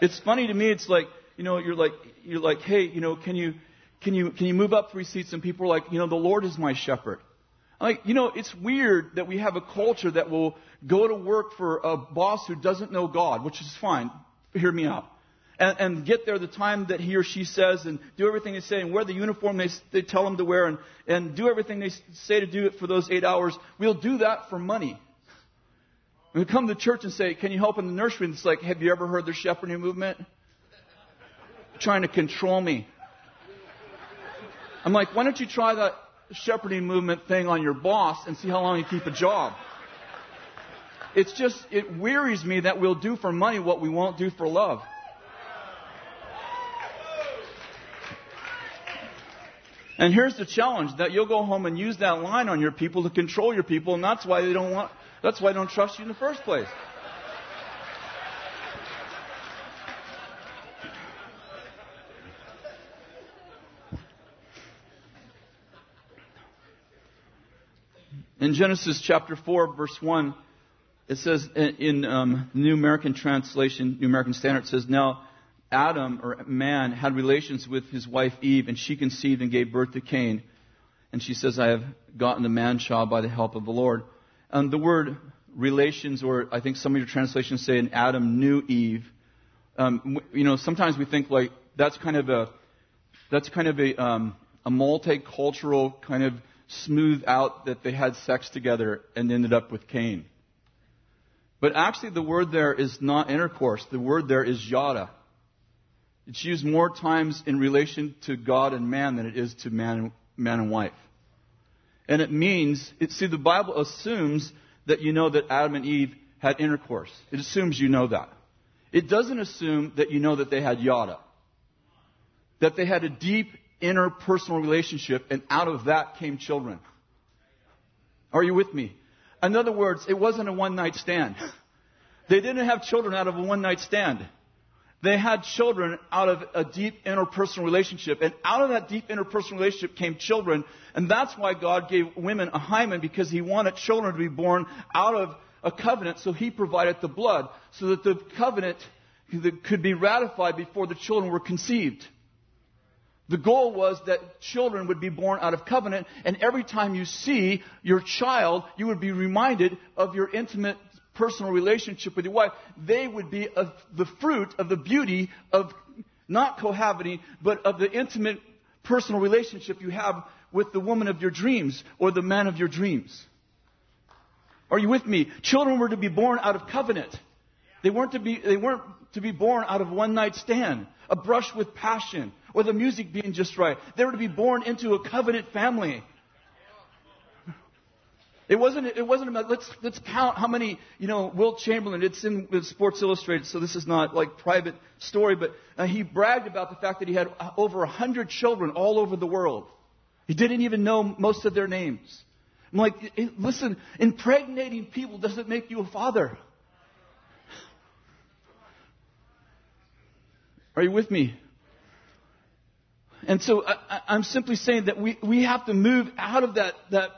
It's funny to me, it's like, you know, you're like, you're like, hey, you know, can you, can you, can you move up three seats? And people are like, you know, the Lord is my shepherd. I'm like, you know, it's weird that we have a culture that will go to work for a boss who doesn't know God, which is fine. Hear me out and, and, get there the time that he or she says and do everything they say and wear the uniform they, they tell them to wear and, and do everything they say to do it for those eight hours. We'll do that for money. we come to church and say, Can you help in the nursery? And it's like, Have you ever heard the shepherding movement? Trying to control me. I'm like, Why don't you try that shepherding movement thing on your boss and see how long you keep a job? It's just, it wearies me that we'll do for money what we won't do for love. And here's the challenge that you'll go home and use that line on your people to control your people, and that's why they don't want, that's why they don't trust you in the first place. In Genesis chapter 4, verse 1, it says in um, New American Translation, New American Standard, says, Now Adam, or man, had relations with his wife Eve, and she conceived and gave birth to Cain. and she says, I have gotten a man child by the help of the Lord. And the word relations, or I think some of your translations say, and Adam knew Eve. Um, you know, sometimes we think like that's kind of a that's kind of a um, a multicultural kind of smooth out that they had sex together and ended up with Cain. But actually, the word there is not intercourse. The word there is yada. It's used more times in relation to God and man than it is to man and, man and wife. And it means, it, see, the Bible assumes that you know that Adam and Eve had intercourse. It assumes you know that. It doesn't assume that you know that they had yada. That they had a deep interpersonal relationship, and out of that came children. Are you with me? In other words, it wasn't a one night stand. They didn't have children out of a one night stand. They had children out of a deep interpersonal relationship. And out of that deep interpersonal relationship came children. And that's why God gave women a hymen because He wanted children to be born out of a covenant. So He provided the blood so that the covenant could be ratified before the children were conceived. The goal was that children would be born out of covenant, and every time you see your child, you would be reminded of your intimate personal relationship with your wife. They would be of the fruit of the beauty of not cohabiting, but of the intimate personal relationship you have with the woman of your dreams or the man of your dreams. Are you with me? Children were to be born out of covenant. They weren't to be, they weren't to be born out of one night stand, a brush with passion, or the music being just right. They were to be born into a covenant family. It wasn't, it wasn't about, let's, let's count how many, you know, Wilt Chamberlain, it's in Sports Illustrated, so this is not like private story, but uh, he bragged about the fact that he had over a hundred children all over the world. He didn't even know most of their names. I'm like, listen, impregnating people doesn't make you a father. Are you with me? And so I, am simply saying that we, we have to move out of that, that,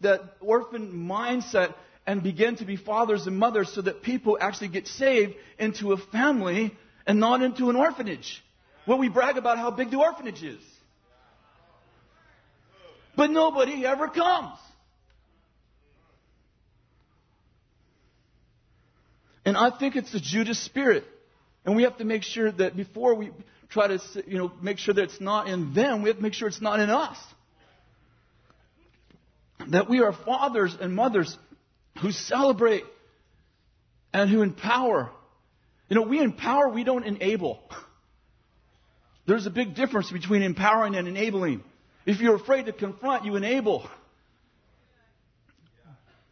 that orphan mindset and begin to be fathers and mothers so that people actually get saved into a family and not into an orphanage. Well, we brag about how big the orphanage is. But nobody ever comes. And I think it's the Judas spirit. And we have to make sure that before we try to, you know, make sure that it's not in them, we have to make sure it's not in us. That we are fathers and mothers who celebrate and who empower. You know, we empower, we don't enable. There's a big difference between empowering and enabling. If you're afraid to confront, you enable.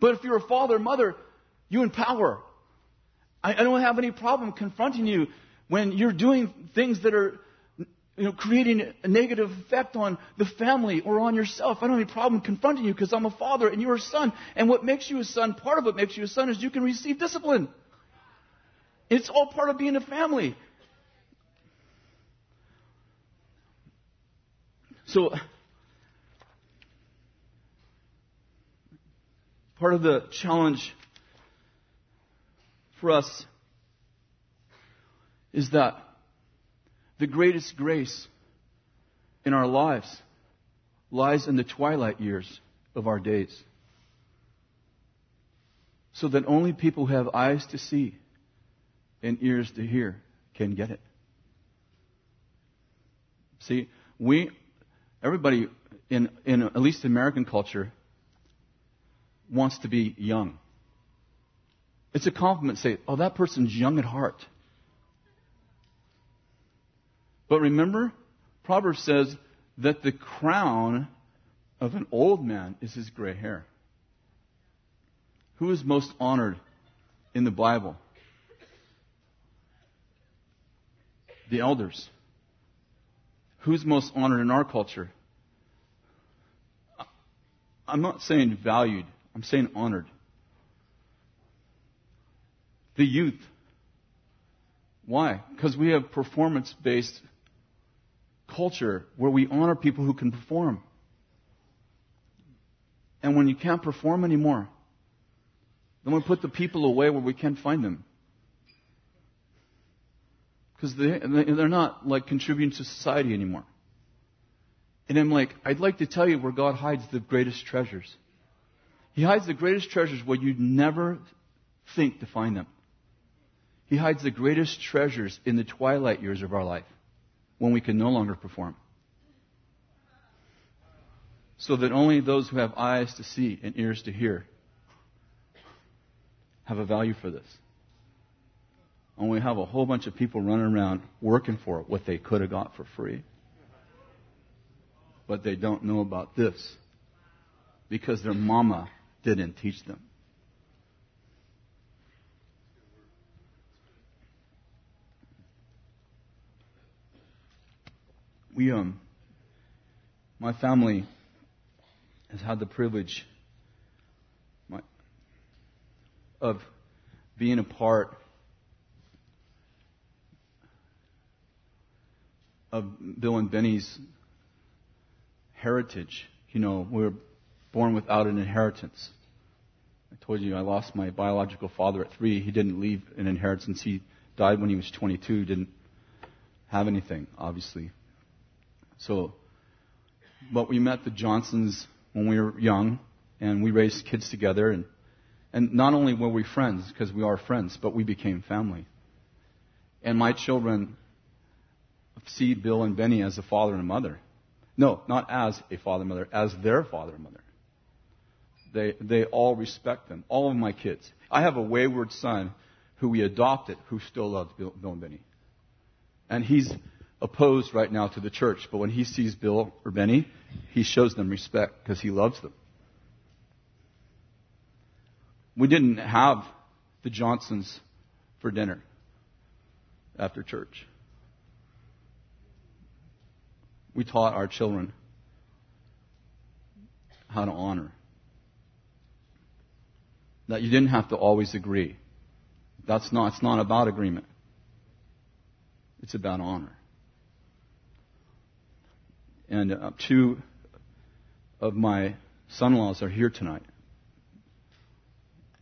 But if you're a father or mother, you empower. I, I don't have any problem confronting you when you're doing things that are you know, creating a negative effect on the family or on yourself. I don't have any problem confronting you because I'm a father and you're a son. And what makes you a son, part of what makes you a son is you can receive discipline. It's all part of being a family. So, part of the challenge for us is that the greatest grace in our lives lies in the twilight years of our days. So that only people who have eyes to see and ears to hear can get it. See, we, everybody in, in at least American culture wants to be young. It's a compliment to say, oh, that person's young at heart. But remember, Proverbs says that the crown of an old man is his gray hair. Who is most honored in the Bible? The elders. Who's most honored in our culture? I'm not saying valued, I'm saying honored the youth. Why? Because we have performance based culture where we honor people who can perform. And when you can't perform anymore, then we put the people away where we can't find them. Because they, they're not like contributing to society anymore. And I'm like, I'd like to tell you where God hides the greatest treasures. He hides the greatest treasures where you'd never think to find them. He hides the greatest treasures in the twilight years of our life when we can no longer perform. So that only those who have eyes to see and ears to hear have a value for this. And we have a whole bunch of people running around working for what they could have got for free. But they don't know about this because their mama didn't teach them. We, um, my family has had the privilege my, of being a part of Bill and Beni's heritage. You know, we were born without an inheritance. I told you I lost my biological father at three. He didn't leave an inheritance. He died when he was 22. Didn't have anything, obviously. So, but we met the Johnsons when we were young, and we raised kids together. And, and not only were we friends, because we are friends, but we became family. And my children see Bill and Beni as a father and a mother. No, not as a father and mother, as their father and mother. They, they all respect them. All of my kids. I have a wayward son who we adopted who still loves Bill, Bill and Beni. And he's opposed right now to the church, but when he sees Bill or Beni, he shows them respect because he loves them. We didn't have the Johnsons for dinner after church we taught our children how to honor. That you didn't have to always agree. That's not, it's not about agreement. It's about honor. And uh, two of my son-in-laws are here tonight.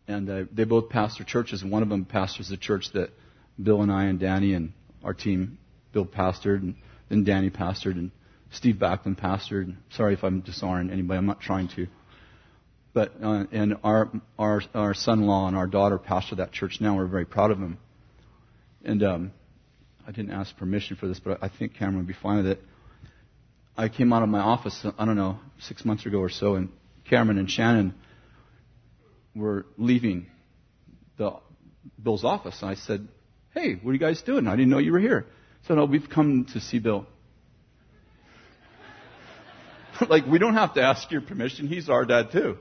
And uh, they both pastor churches. One of them pastors the church that Bill and I and Danny and our team, Bill pastored, and then Danny pastored, and Steve Backlund pastored. Sorry if I'm dishonoring anybody. I'm not trying to. But uh, and our our our son-in-law and our daughter pastor that church now. We're very proud of them. And um, I didn't ask permission for this, but I think Cameron would be fine with it. I came out of my office. I don't know six months ago or so, and Cameron and Shannon were leaving the Bill's office. And I said, "Hey, what are you guys doing? I didn't know you were here." So oh, no, we've come to see Bill. like, we don't have to ask your permission. He's our dad too.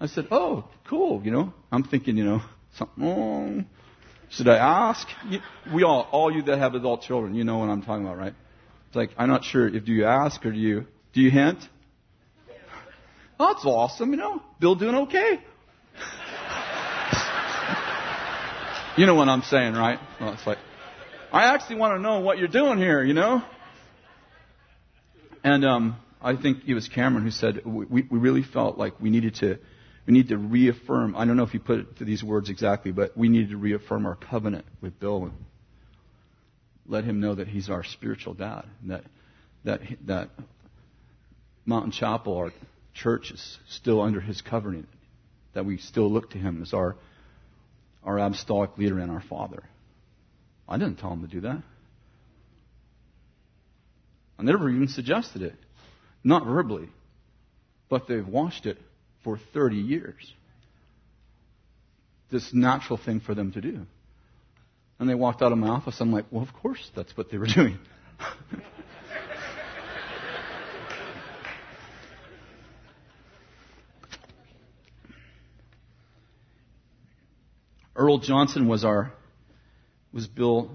I said, oh, cool, you know. I'm thinking, you know, something, oh, should I ask? We all, all you that have adult children, you know what I'm talking about, right? It's like, I'm not sure if do you ask or do you, do you hint? Oh, that's awesome, you know. Bill doing okay. you know what I'm saying, right? Well, it's like, I actually want to know what you're doing here, you know? And, um, I think it was Cameron who said we, we really felt like we needed to we need to reaffirm. I don't know if he put it to these words exactly, but we needed to reaffirm our covenant with Bill let him know that he's our spiritual dad, that that that Mountain Chapel, our church, is still under his covenant, that we still look to him as our our apostolic leader and our father. I didn't tell him to do that. I never even suggested it. Not verbally, but they've watched it for 30 years. This natural thing for them to do. And they walked out of my office. I'm like, well, of course that's what they were doing. Earl Johnson was our was Bill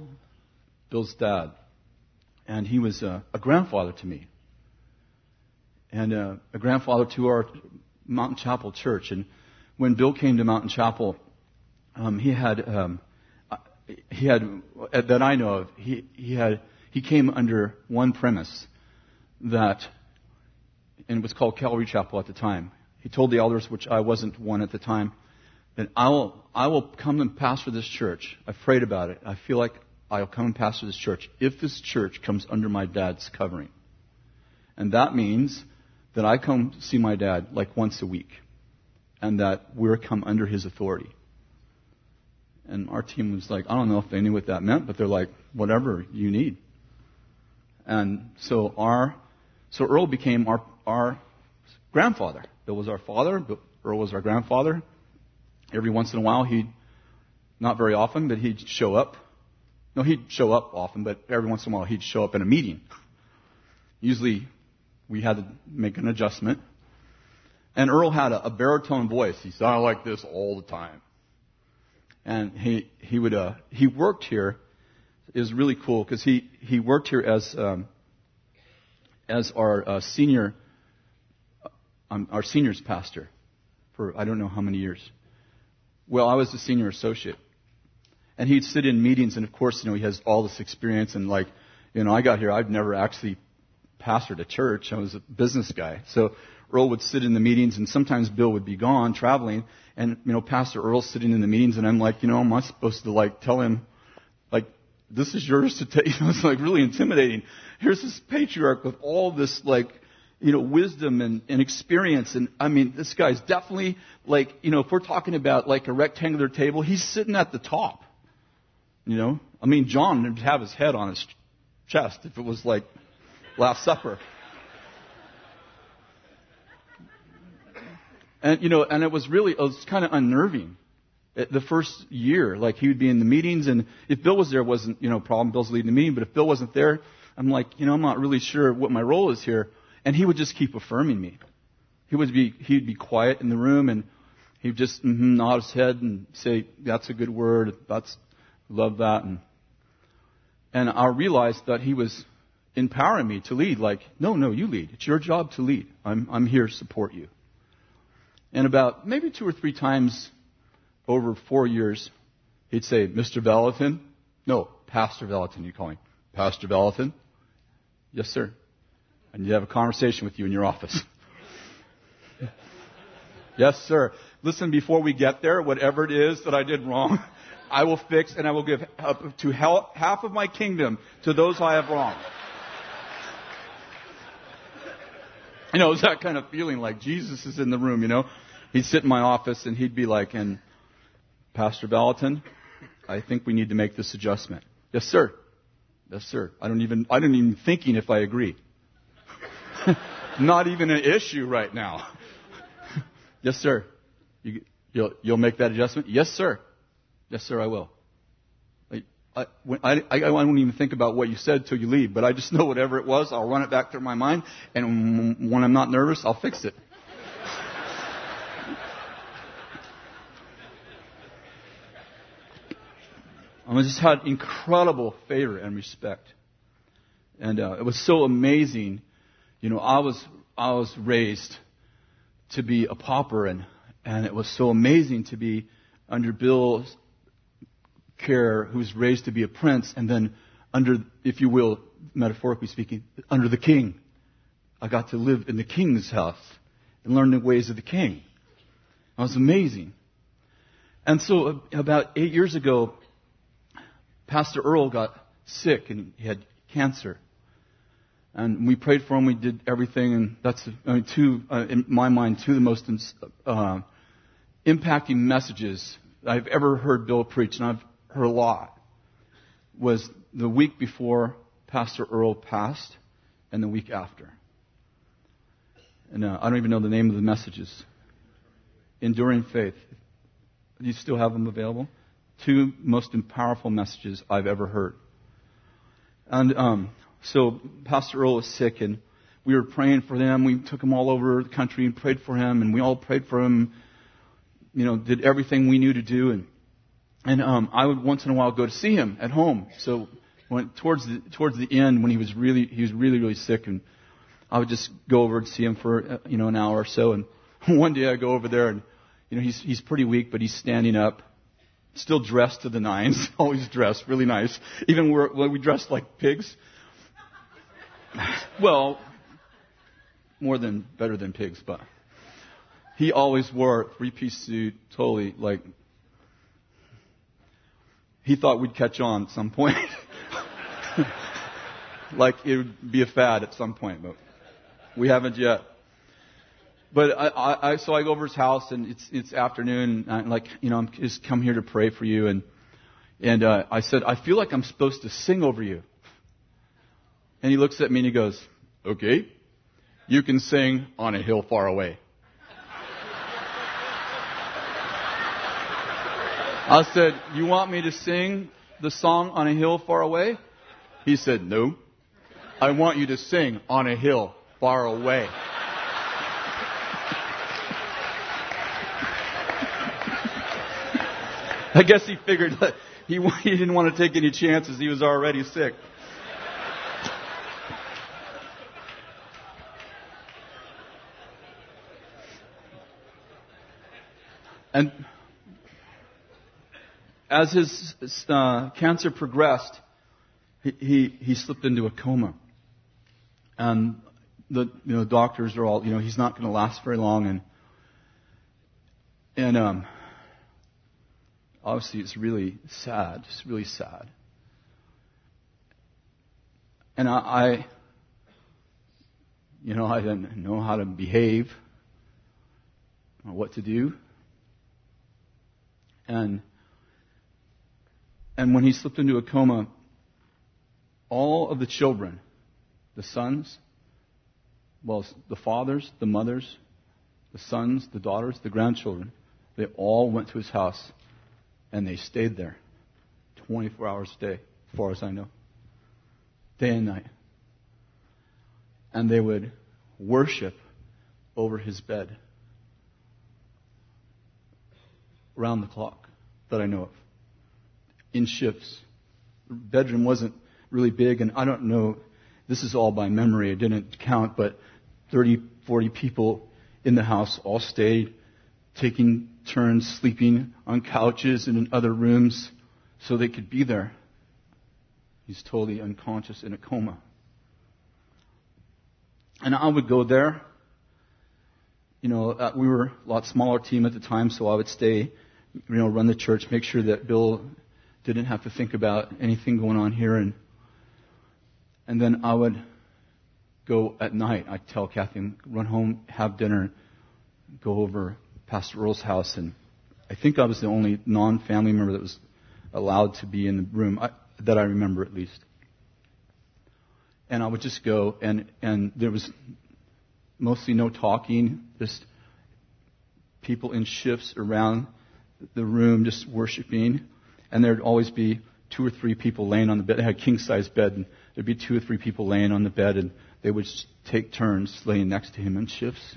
Bill's dad, and he was a, a grandfather to me and uh, a grandfather to our Mountain Chapel church. And when Bill came to Mountain Chapel, um, he had um, he had that I know of. He he had he came under one premise that, and it was called Calvary Chapel at the time. He told the elders, which I wasn't one at the time, that I will I will come and pastor this church. I prayed about it. I feel like I'll come and pastor this church if this church comes under my dad's covering. And that means that I come see my dad like once a week. And that we're come under his authority. And our team was like, I don't know if they knew what that meant, but they're like, whatever you need. And so our, so Earl became our, our grandfather. Bill was our father, but Earl was our grandfather. Every once in a while he'd, not very often, but he'd show up. No, he'd show up often, but every once in a while he'd show up in a meeting. Usually we had to make an adjustment. And Earl had a, a baritone voice. He sounded like this all the time. And he, he would, uh, he worked here. Was really cool because he, he worked here as, um, as our uh, senior, um, our seniors pastor for I don't know how many years. Well, I was the senior associate. And he'd sit in meetings and of course, you know, he has all this experience and like, you know, I got here, I've never actually pastored a church. I was a business guy. So Earl would sit in the meetings and sometimes Bill would be gone traveling and, you know, Pastor Earl's sitting in the meetings and I'm like, you know, am I supposed to like tell him, like, this is yours to take? You know, it's like really intimidating. Here's this patriarch with all this like, you know, wisdom and, and experience. And I mean, this guy's definitely like, you know, if we're talking about like a rectangular table, he's sitting at the top. You know, I mean, John would have his head on his chest if it was like Last Supper. And you know, and it was really, it was kind of unnerving. The first year, like he would be in the meetings, and if Bill was there, wasn't you know problem. Bill's leading the meeting, but if Bill wasn't there, I'm like, you know, I'm not really sure what my role is here. And he would just keep affirming me. He would be, he'd be quiet in the room and he'd just mm-hmm, nod his head and say, that's a good word. That's, love that. And, and I realized that he was empowering me to lead. Like, no, no, you lead. It's your job to lead. I'm, I'm here to support you. And about maybe two or three times over four years, he'd say, Mr. Vallotton. No, Pastor Vallotton, you call me. Pastor Vallotton. Yes, sir. I need to have a conversation with you in your office. yes, sir. Listen, before we get there, whatever it is that I did wrong, I will fix and I will give up to half of my kingdom to those I have wronged. You know, it's that kind of feeling like Jesus is in the room, you know. He'd sit in my office and he'd be like, and Pastor Vallotton, I think we need to make this adjustment. Yes, sir. Yes, sir. I don't even, I don't even thinking if I agree. Not even an issue right now. yes, sir. You, will you'll make that adjustment? Yes, sir. Yes, sir, I will. I, I, I, won't even think about what you said till you leave, but I just know whatever it was, I'll run it back through my mind, and when I'm not nervous, I'll fix it. I just had incredible favor and respect. And uh, it was so amazing you know, I was, I was raised to be a pauper and, and it was so amazing to be under Bill's care, who's raised to be a prince, and then under, if you will, metaphorically speaking, under the king. I got to live in the king's house and learn the ways of the king. It was amazing. And so uh, about eight years ago, Pastor Earl got sick and he had cancer. And we prayed for him. We did everything, and that's I mean, two, uh, in my mind, two of the most uh, impacting messages I've ever heard Bill preach, and I've heard a lot. Was the week before Pastor Earl passed, and the week after. And uh, I don't even know the name of the messages. Enduring faith. Do you still have them available? Two most powerful messages I've ever heard. And um, so Pastor Earl was sick and we were praying for them. We took him all over the country and prayed for him and we all prayed for him, you know, did everything we knew to do and, and, um, I would once in a while go to see him at home. So when, towards the, towards the end when he was really, he was really, really sick and I would just go over and see him for, uh, you know, an hour or so and one day I go over there and, you know, he's, he's pretty weak, but he's standing up still dressed to the nines, always dressed really nice. Even when we dressed like pigs, well, more than better than pigs, but he always wore a three piece suit, totally like he thought we'd catch on at some point. like it would be a fad at some point, but We haven't yet. But I, I, so I go over his house and it's, it's afternoon and I'm like, you know, I'm just come here to pray for you. And, and, uh, I said, I feel like I'm supposed to sing over you. And he looks at me and he goes, okay, you can sing on a hill far away. I said, you want me to sing the song on a hill far away? He said, no. I want you to sing on a hill far away. I guess he figured that he, he didn't want to take any chances. He was already sick. And as his uh, cancer progressed, he, he, he slipped into a coma. And the you know doctors are all you know he's not going to last very long and and um obviously it's really sad it's really sad and I, I you know I didn't know how to behave or what to do and and when he slipped into a coma all of the children the sons, well, the fathers, the mothers, the sons, the daughters, the grandchildren, they all went to his house and they stayed there 24 hours a day, as far as I know, day and night. And they would worship over his bed around the clock that I know of in shifts. The bedroom wasn't really big, and I don't know this is all by memory. I didn't count, but 30, 40 people in the house all stayed, taking turns sleeping on couches and in other rooms so they could be there. He's totally unconscious in a coma. And I would go there. You know, uh, we were a lot smaller team at the time, so I would stay, you know, run the church, make sure that Bill didn't have to think about anything going on here and and then I would go at night. I'd tell Kathy, run home, have dinner, go over Pastor Earl's house. And I think I was the only non family member that was allowed to be in the room, I, that I remember at least. And I would just go, and, and there was mostly no talking, just people in shifts around the room just worshiping. And there'd always be two or three people laying on the bed. They had a king size bed, and there'd be two or three people laying on the bed and they would take turns laying next to him in shifts.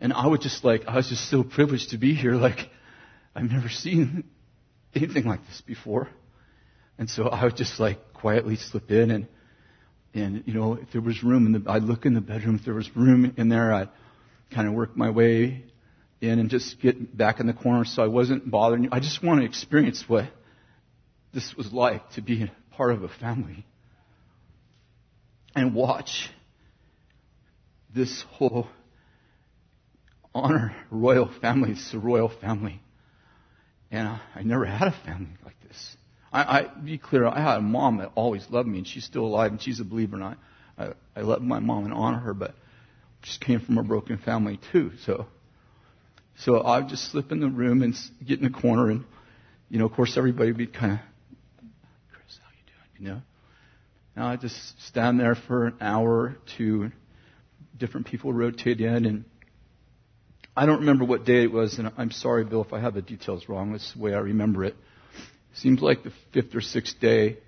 And I would just like, I was just so privileged to be here. Like, I've never seen anything like this before. And so I would just like quietly slip in and, and, you know, if there was room in the, I'd look in the bedroom. If there was room in there, I'd kind of work my way in and just get back in the corner so I wasn't bothering you. I just want to experience what this was like to be part of a family and watch this whole honor royal family. It's a royal family. And I, I never had a family like this. I, I be clear, I had a mom that always loved me, and she's still alive, and she's a believer, and I, I, I love my mom and honor her, but just came from a broken family too. So, so I would just slip in the room and get in the corner, and you know, of course, everybody would be kind of, Kris, how you doing? You know, and I just stand there for an hour or two. Different people rotate in, and I don't remember what day it was, and I'm sorry, Bill, if I have the details wrong. That's the way I remember it. Seems like the fifth or sixth day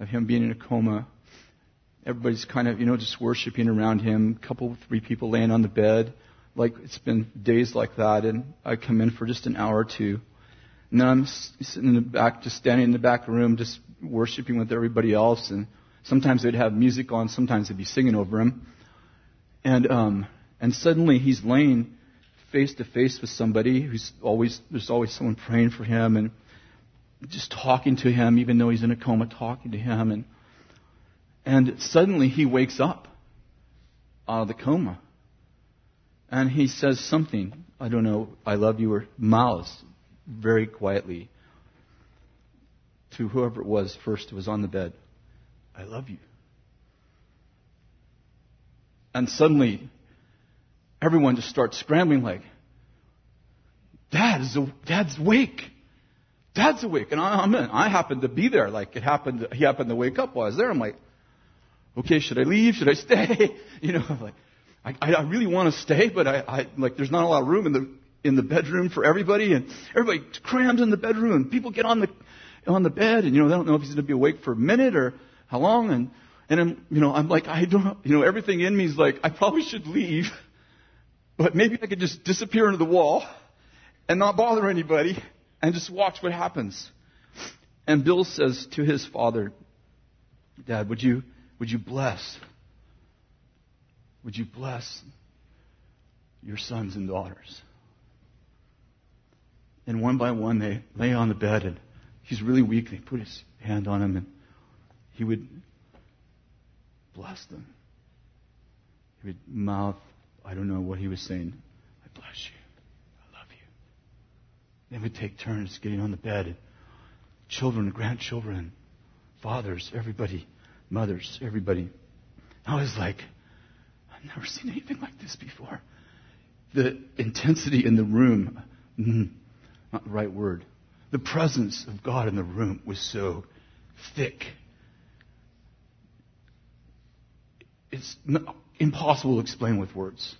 of him being in a coma. Everybody's kind of, you know, just worshiping around him. A couple, three people laying on the bed. Like it's been days like that, and I come in for just an hour or two. And then I'm sitting in the back, just standing in the back room, just worshiping with everybody else. And sometimes they'd have music on, sometimes they'd be singing over him. And, um, and suddenly he's laying face to face with somebody who's always, there's always someone praying for him and just talking to him, even though he's in a coma, talking to him. And, and suddenly he wakes up out of the coma. And he says something, I don't know, I love you, or mouths very quietly to whoever it was first who was on the bed, I love you. And suddenly, everyone just starts scrambling like, Dad is, Dad's awake. Dad's awake. And I, I'm in. I happened to be there. Like it happened, he happened to wake up while I was there. I'm like, okay, should I leave? Should I stay? You know, I'm like, I, I really want to stay, but I, I, like, there's not a lot of room in the, in the bedroom for everybody, and everybody crams in the bedroom, and people get on the, on the bed, and you know, they don't know if he's going to be awake for a minute or how long, and, and I'm, you know, I'm like, I don't, you know, everything in me is like, I probably should leave, but maybe I could just disappear into the wall and not bother anybody and just watch what happens. And Bill says to his father, Dad, would you, would you bless would you bless your sons and daughters? And one by one, they lay on the bed, and he's really weak. They put his hand on him, and he would bless them. He would mouth, I don't know what he was saying. I bless you. I love you. They would take turns getting on the bed. Children, grandchildren, fathers, everybody, mothers, everybody. I was like, I've never seen anything like this before. The intensity in the room, mm, not the right word. The presence of God in the room was so thick. It's impossible to explain with words.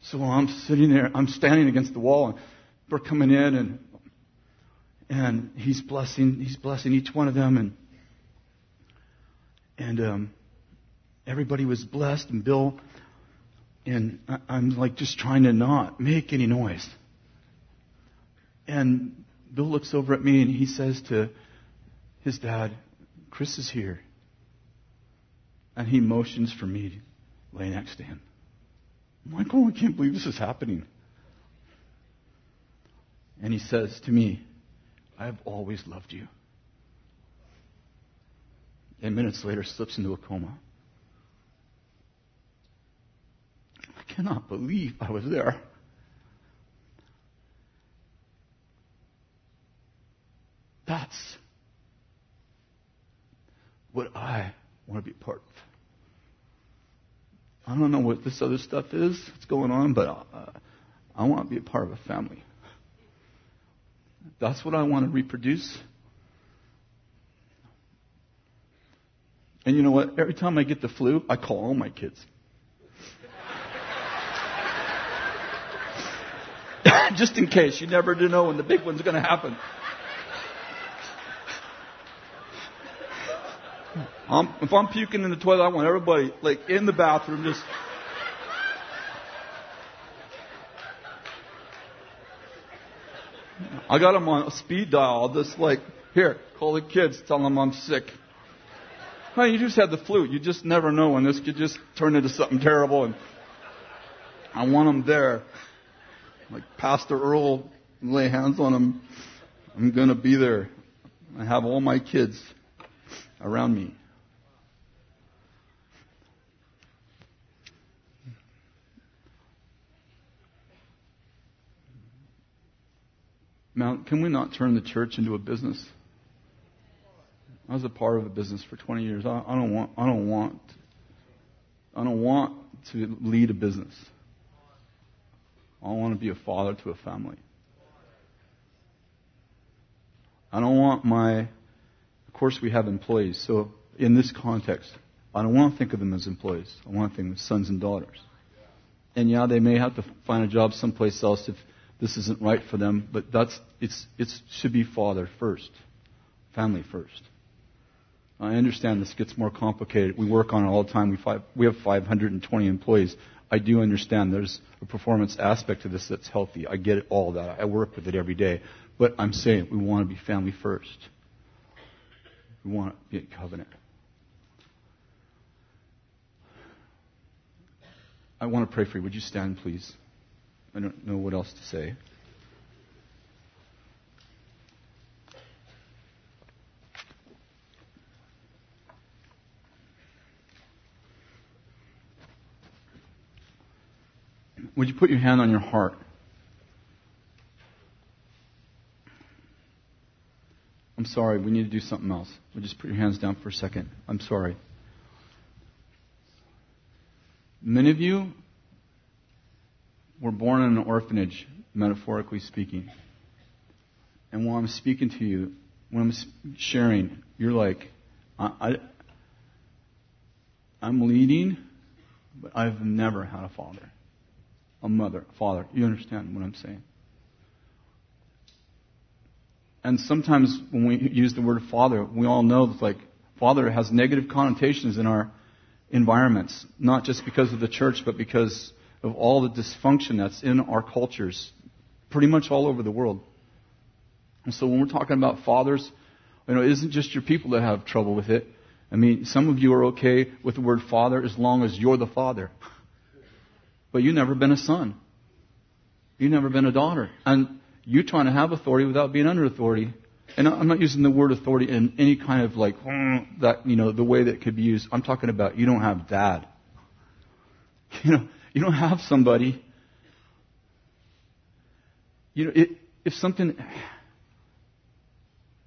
So while I'm sitting there, I'm standing against the wall, and we're coming in, and and he's blessing, he's blessing each one of them, and and um, everybody was blessed, and Bill, and I'm like just trying to not make any noise. And Bill looks over at me and he says to his dad, Kris is here. And he motions for me to lay next to him. I'm like, oh, I can't believe this is happening. And he says to me, I have always loved you. And minutes later slips into a coma. I cannot believe I was there. That's what I want to be a part of. I don't know what this other stuff is that's going on, but uh, I want to be a part of a family. That's what I want to reproduce. And you know what? Every time I get the flu, I call all my kids. just in case. You never do know when the big one's going to happen. I'm, if I'm puking in the toilet, I want everybody like in the bathroom just. I got them on a speed dial. Just like here, call the kids, tell them I'm sick. Honey, you just had the flu. You just never know when this could just turn into something terrible. And I want them there like Pastor Earl, lay hands on him. I'm going to be there. I have all my kids around me. Now, can we not turn the church into a business? I was a part of a business for 20 years. I, I don't want. I don't want. I don't want to lead a business. I want to be a father to a family. I don't want my, of course, we have employees. So in this context, I don't want to think of them as employees. I want to think of them as sons and daughters. And yeah, they may have to find a job someplace else if this isn't right for them, but that's, it's, it should be father first, family first. I understand this gets more complicated. We work on it all the time. We, five, we have 520 employees. I do understand there's a performance aspect to this that's healthy. I get it, all that. I work with it every day. But I'm saying we want to be family first. We want to be a covenant. I want to pray for you. Would you stand, please? I don't know what else to say. Would you put your hand on your heart? I'm sorry, we need to do something else. You just put your hands down for a second? I'm sorry. Many of you were born in an orphanage, metaphorically speaking. And while I'm speaking to you, when I'm sharing, you're like, I, I, am leading, but I've never had a father, a mother, a father. You understand what I'm saying? And sometimes when we use the word father, we all know that like father has negative connotations in our environments, not just because of the church, but because of all the dysfunction that's in our cultures, pretty much all over the world. And so when we're talking about fathers, you know, it isn't just your people that have trouble with it. I mean, some of you are okay with the word father as long as you're the father. But you've never been a son. You've never been a daughter. And you're trying to have authority without being under authority. And I'm not using the word authority in any kind of like, that, you know, the way that could be used. I'm talking about you don't have dad. You know, you don't have somebody. You know, if something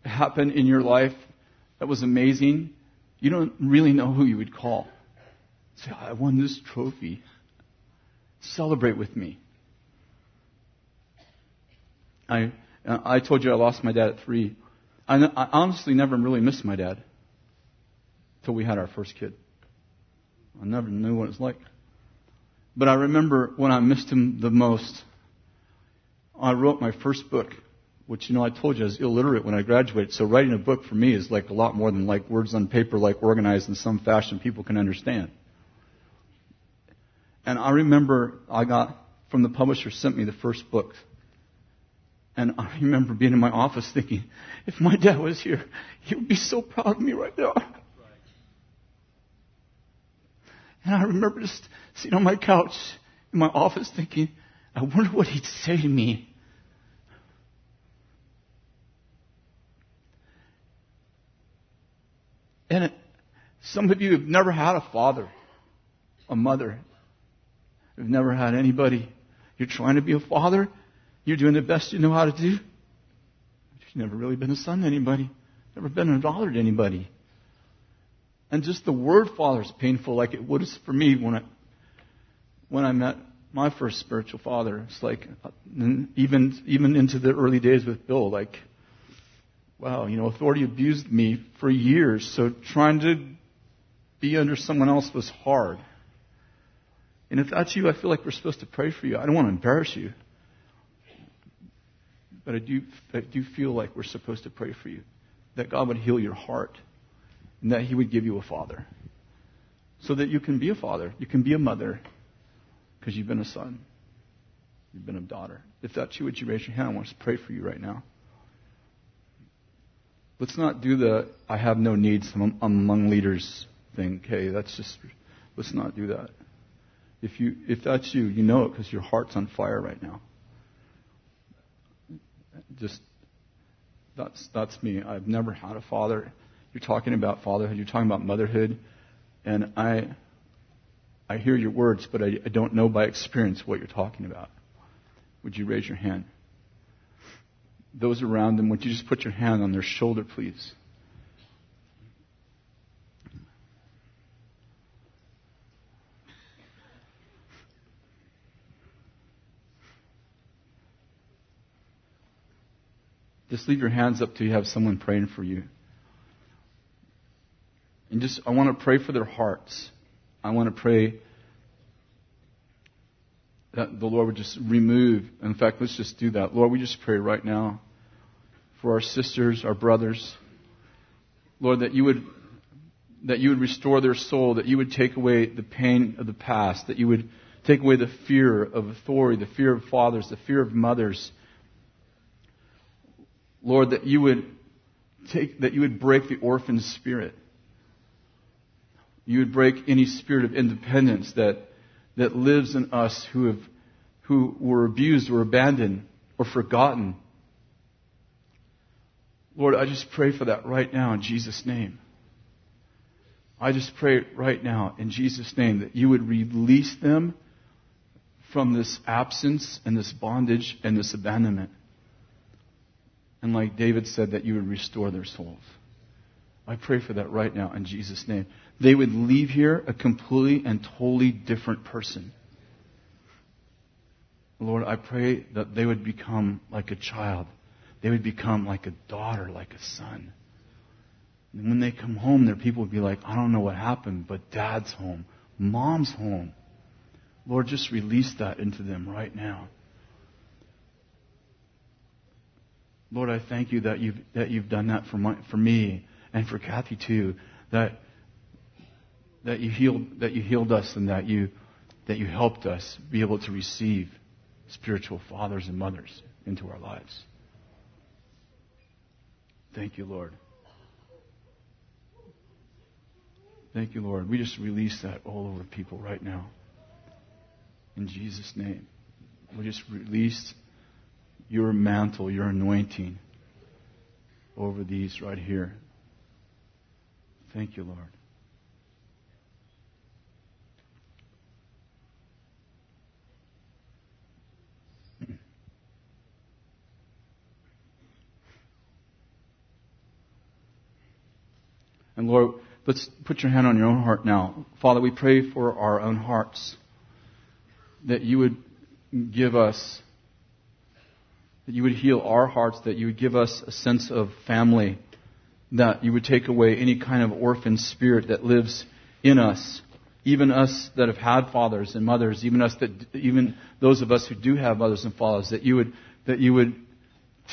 happened in your life that was amazing, you don't really know who you would call. Say, I won this trophy. Celebrate with me. I, I told you I lost my dad at three. I, I honestly never really missed my dad until we had our first kid. I never knew what it was like. But I remember when I missed him the most, I wrote my first book, which, you know, I told you I was illiterate when I graduated. So writing a book for me is like a lot more than like words on paper, like organized in some fashion people can understand. And I remember I got from the publisher sent me the first book and I remember being in my office thinking, if my dad was here, he would be so proud of me right now. And I remember just sitting on my couch in my office thinking, I wonder what he'd say to me. And it, some of you have never had a father, a mother. You've never had anybody. You're trying to be a father you're doing the best you know how to do. You've never really been a son to anybody, never been a daughter to anybody. And just the word father is painful, like it was for me when I when I met my first spiritual father. It's like uh, even even into the early days with Bill, like wow, you know, authority abused me for years. So trying to be under someone else was hard. And if that's you, I feel like we're supposed to pray for you. I don't want to embarrass you. But I do, I do feel like we're supposed to pray for you. That God would heal your heart. And that He would give you a father. So that you can be a father. You can be a mother. Because you've been a son. You've been a daughter. If that's you, would you raise your hand? I want to pray for you right now. Let's not do the I have no needs among leaders thing. Okay, that's just, let's not do that. If you, if that's you, you know it because your heart's on fire right now just that's that's me. I've never had a father. You're talking about fatherhood. You're talking about motherhood, and I I hear your words, but I, I don't know by experience what you're talking about. Would you raise your hand? Those around them, would you just put your hand on their shoulder, please? Just leave your hands up till you have someone praying for you. And just, I want to pray for their hearts. I want to pray that the Lord would just remove. In fact, let's just do that. Lord, we just pray right now for our sisters, our brothers. Lord, that you would that you would restore their soul, that you would take away the pain of the past, that you would take away the fear of authority, the fear of fathers, the fear of mothers, Lord, that you would take, that you would break the orphan spirit. You would break any spirit of independence that, that lives in us who have, who were abused or abandoned or forgotten. Lord, I just pray for that right now in Jesus' name. I just pray right now in Jesus' name that you would release them from this absence and this bondage and this abandonment. And like David said, that you would restore their souls. I pray for that right now in Jesus' name. they would leave here a completely and totally different person. Lord, I pray that they would become like a child. They would become like a daughter, like a son. And when they come home, their people would be like, I don't know what happened, but dad's home. Mom's home. Lord, just release that into them right now. Lord, I thank you that you've, that you've done that for, my, for me and for Kathy too. That, that you healed, that you healed us and that you, that you helped us be able to receive spiritual fathers and mothers into our lives. Thank you, Lord. Thank you, Lord. We just release that all over people right now. In Jesus' name. We just release your mantle, your anointing over these right here. Thank you, Lord. And Lord, let's put your hand on your own heart now. Father, we pray for our own hearts that you would give us, that you would heal our hearts, that you would give us a sense of family, that you would take away any kind of orphan spirit that lives in us, even us that have had fathers and mothers, even us that, even those of us who do have mothers and fathers, that you would, that you would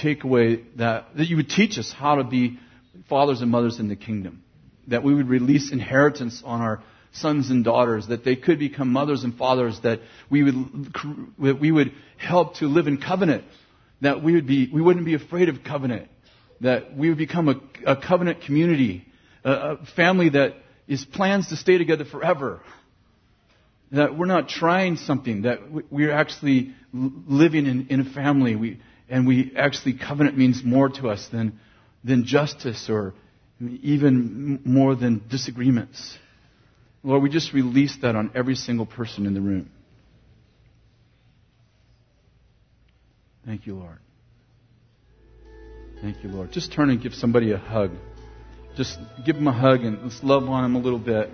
take away that, that you would teach us how to be fathers and mothers in the kingdom that we would release inheritance on our sons and daughters, that they could become mothers and fathers, that we would, that we would help to live in covenant, that we would be, we wouldn't be afraid of covenant, that we would become a, a covenant community, a, a family that is plans to stay together forever. That we're not trying something, that we're actually living in, in a family, we, and we actually, covenant means more to us than, than justice or even more than disagreements. Lord, we just release that on every single person in the room. Thank you, Lord. Thank you, Lord. Just turn and give somebody a hug. Just give them a hug and let's love on them a little bit.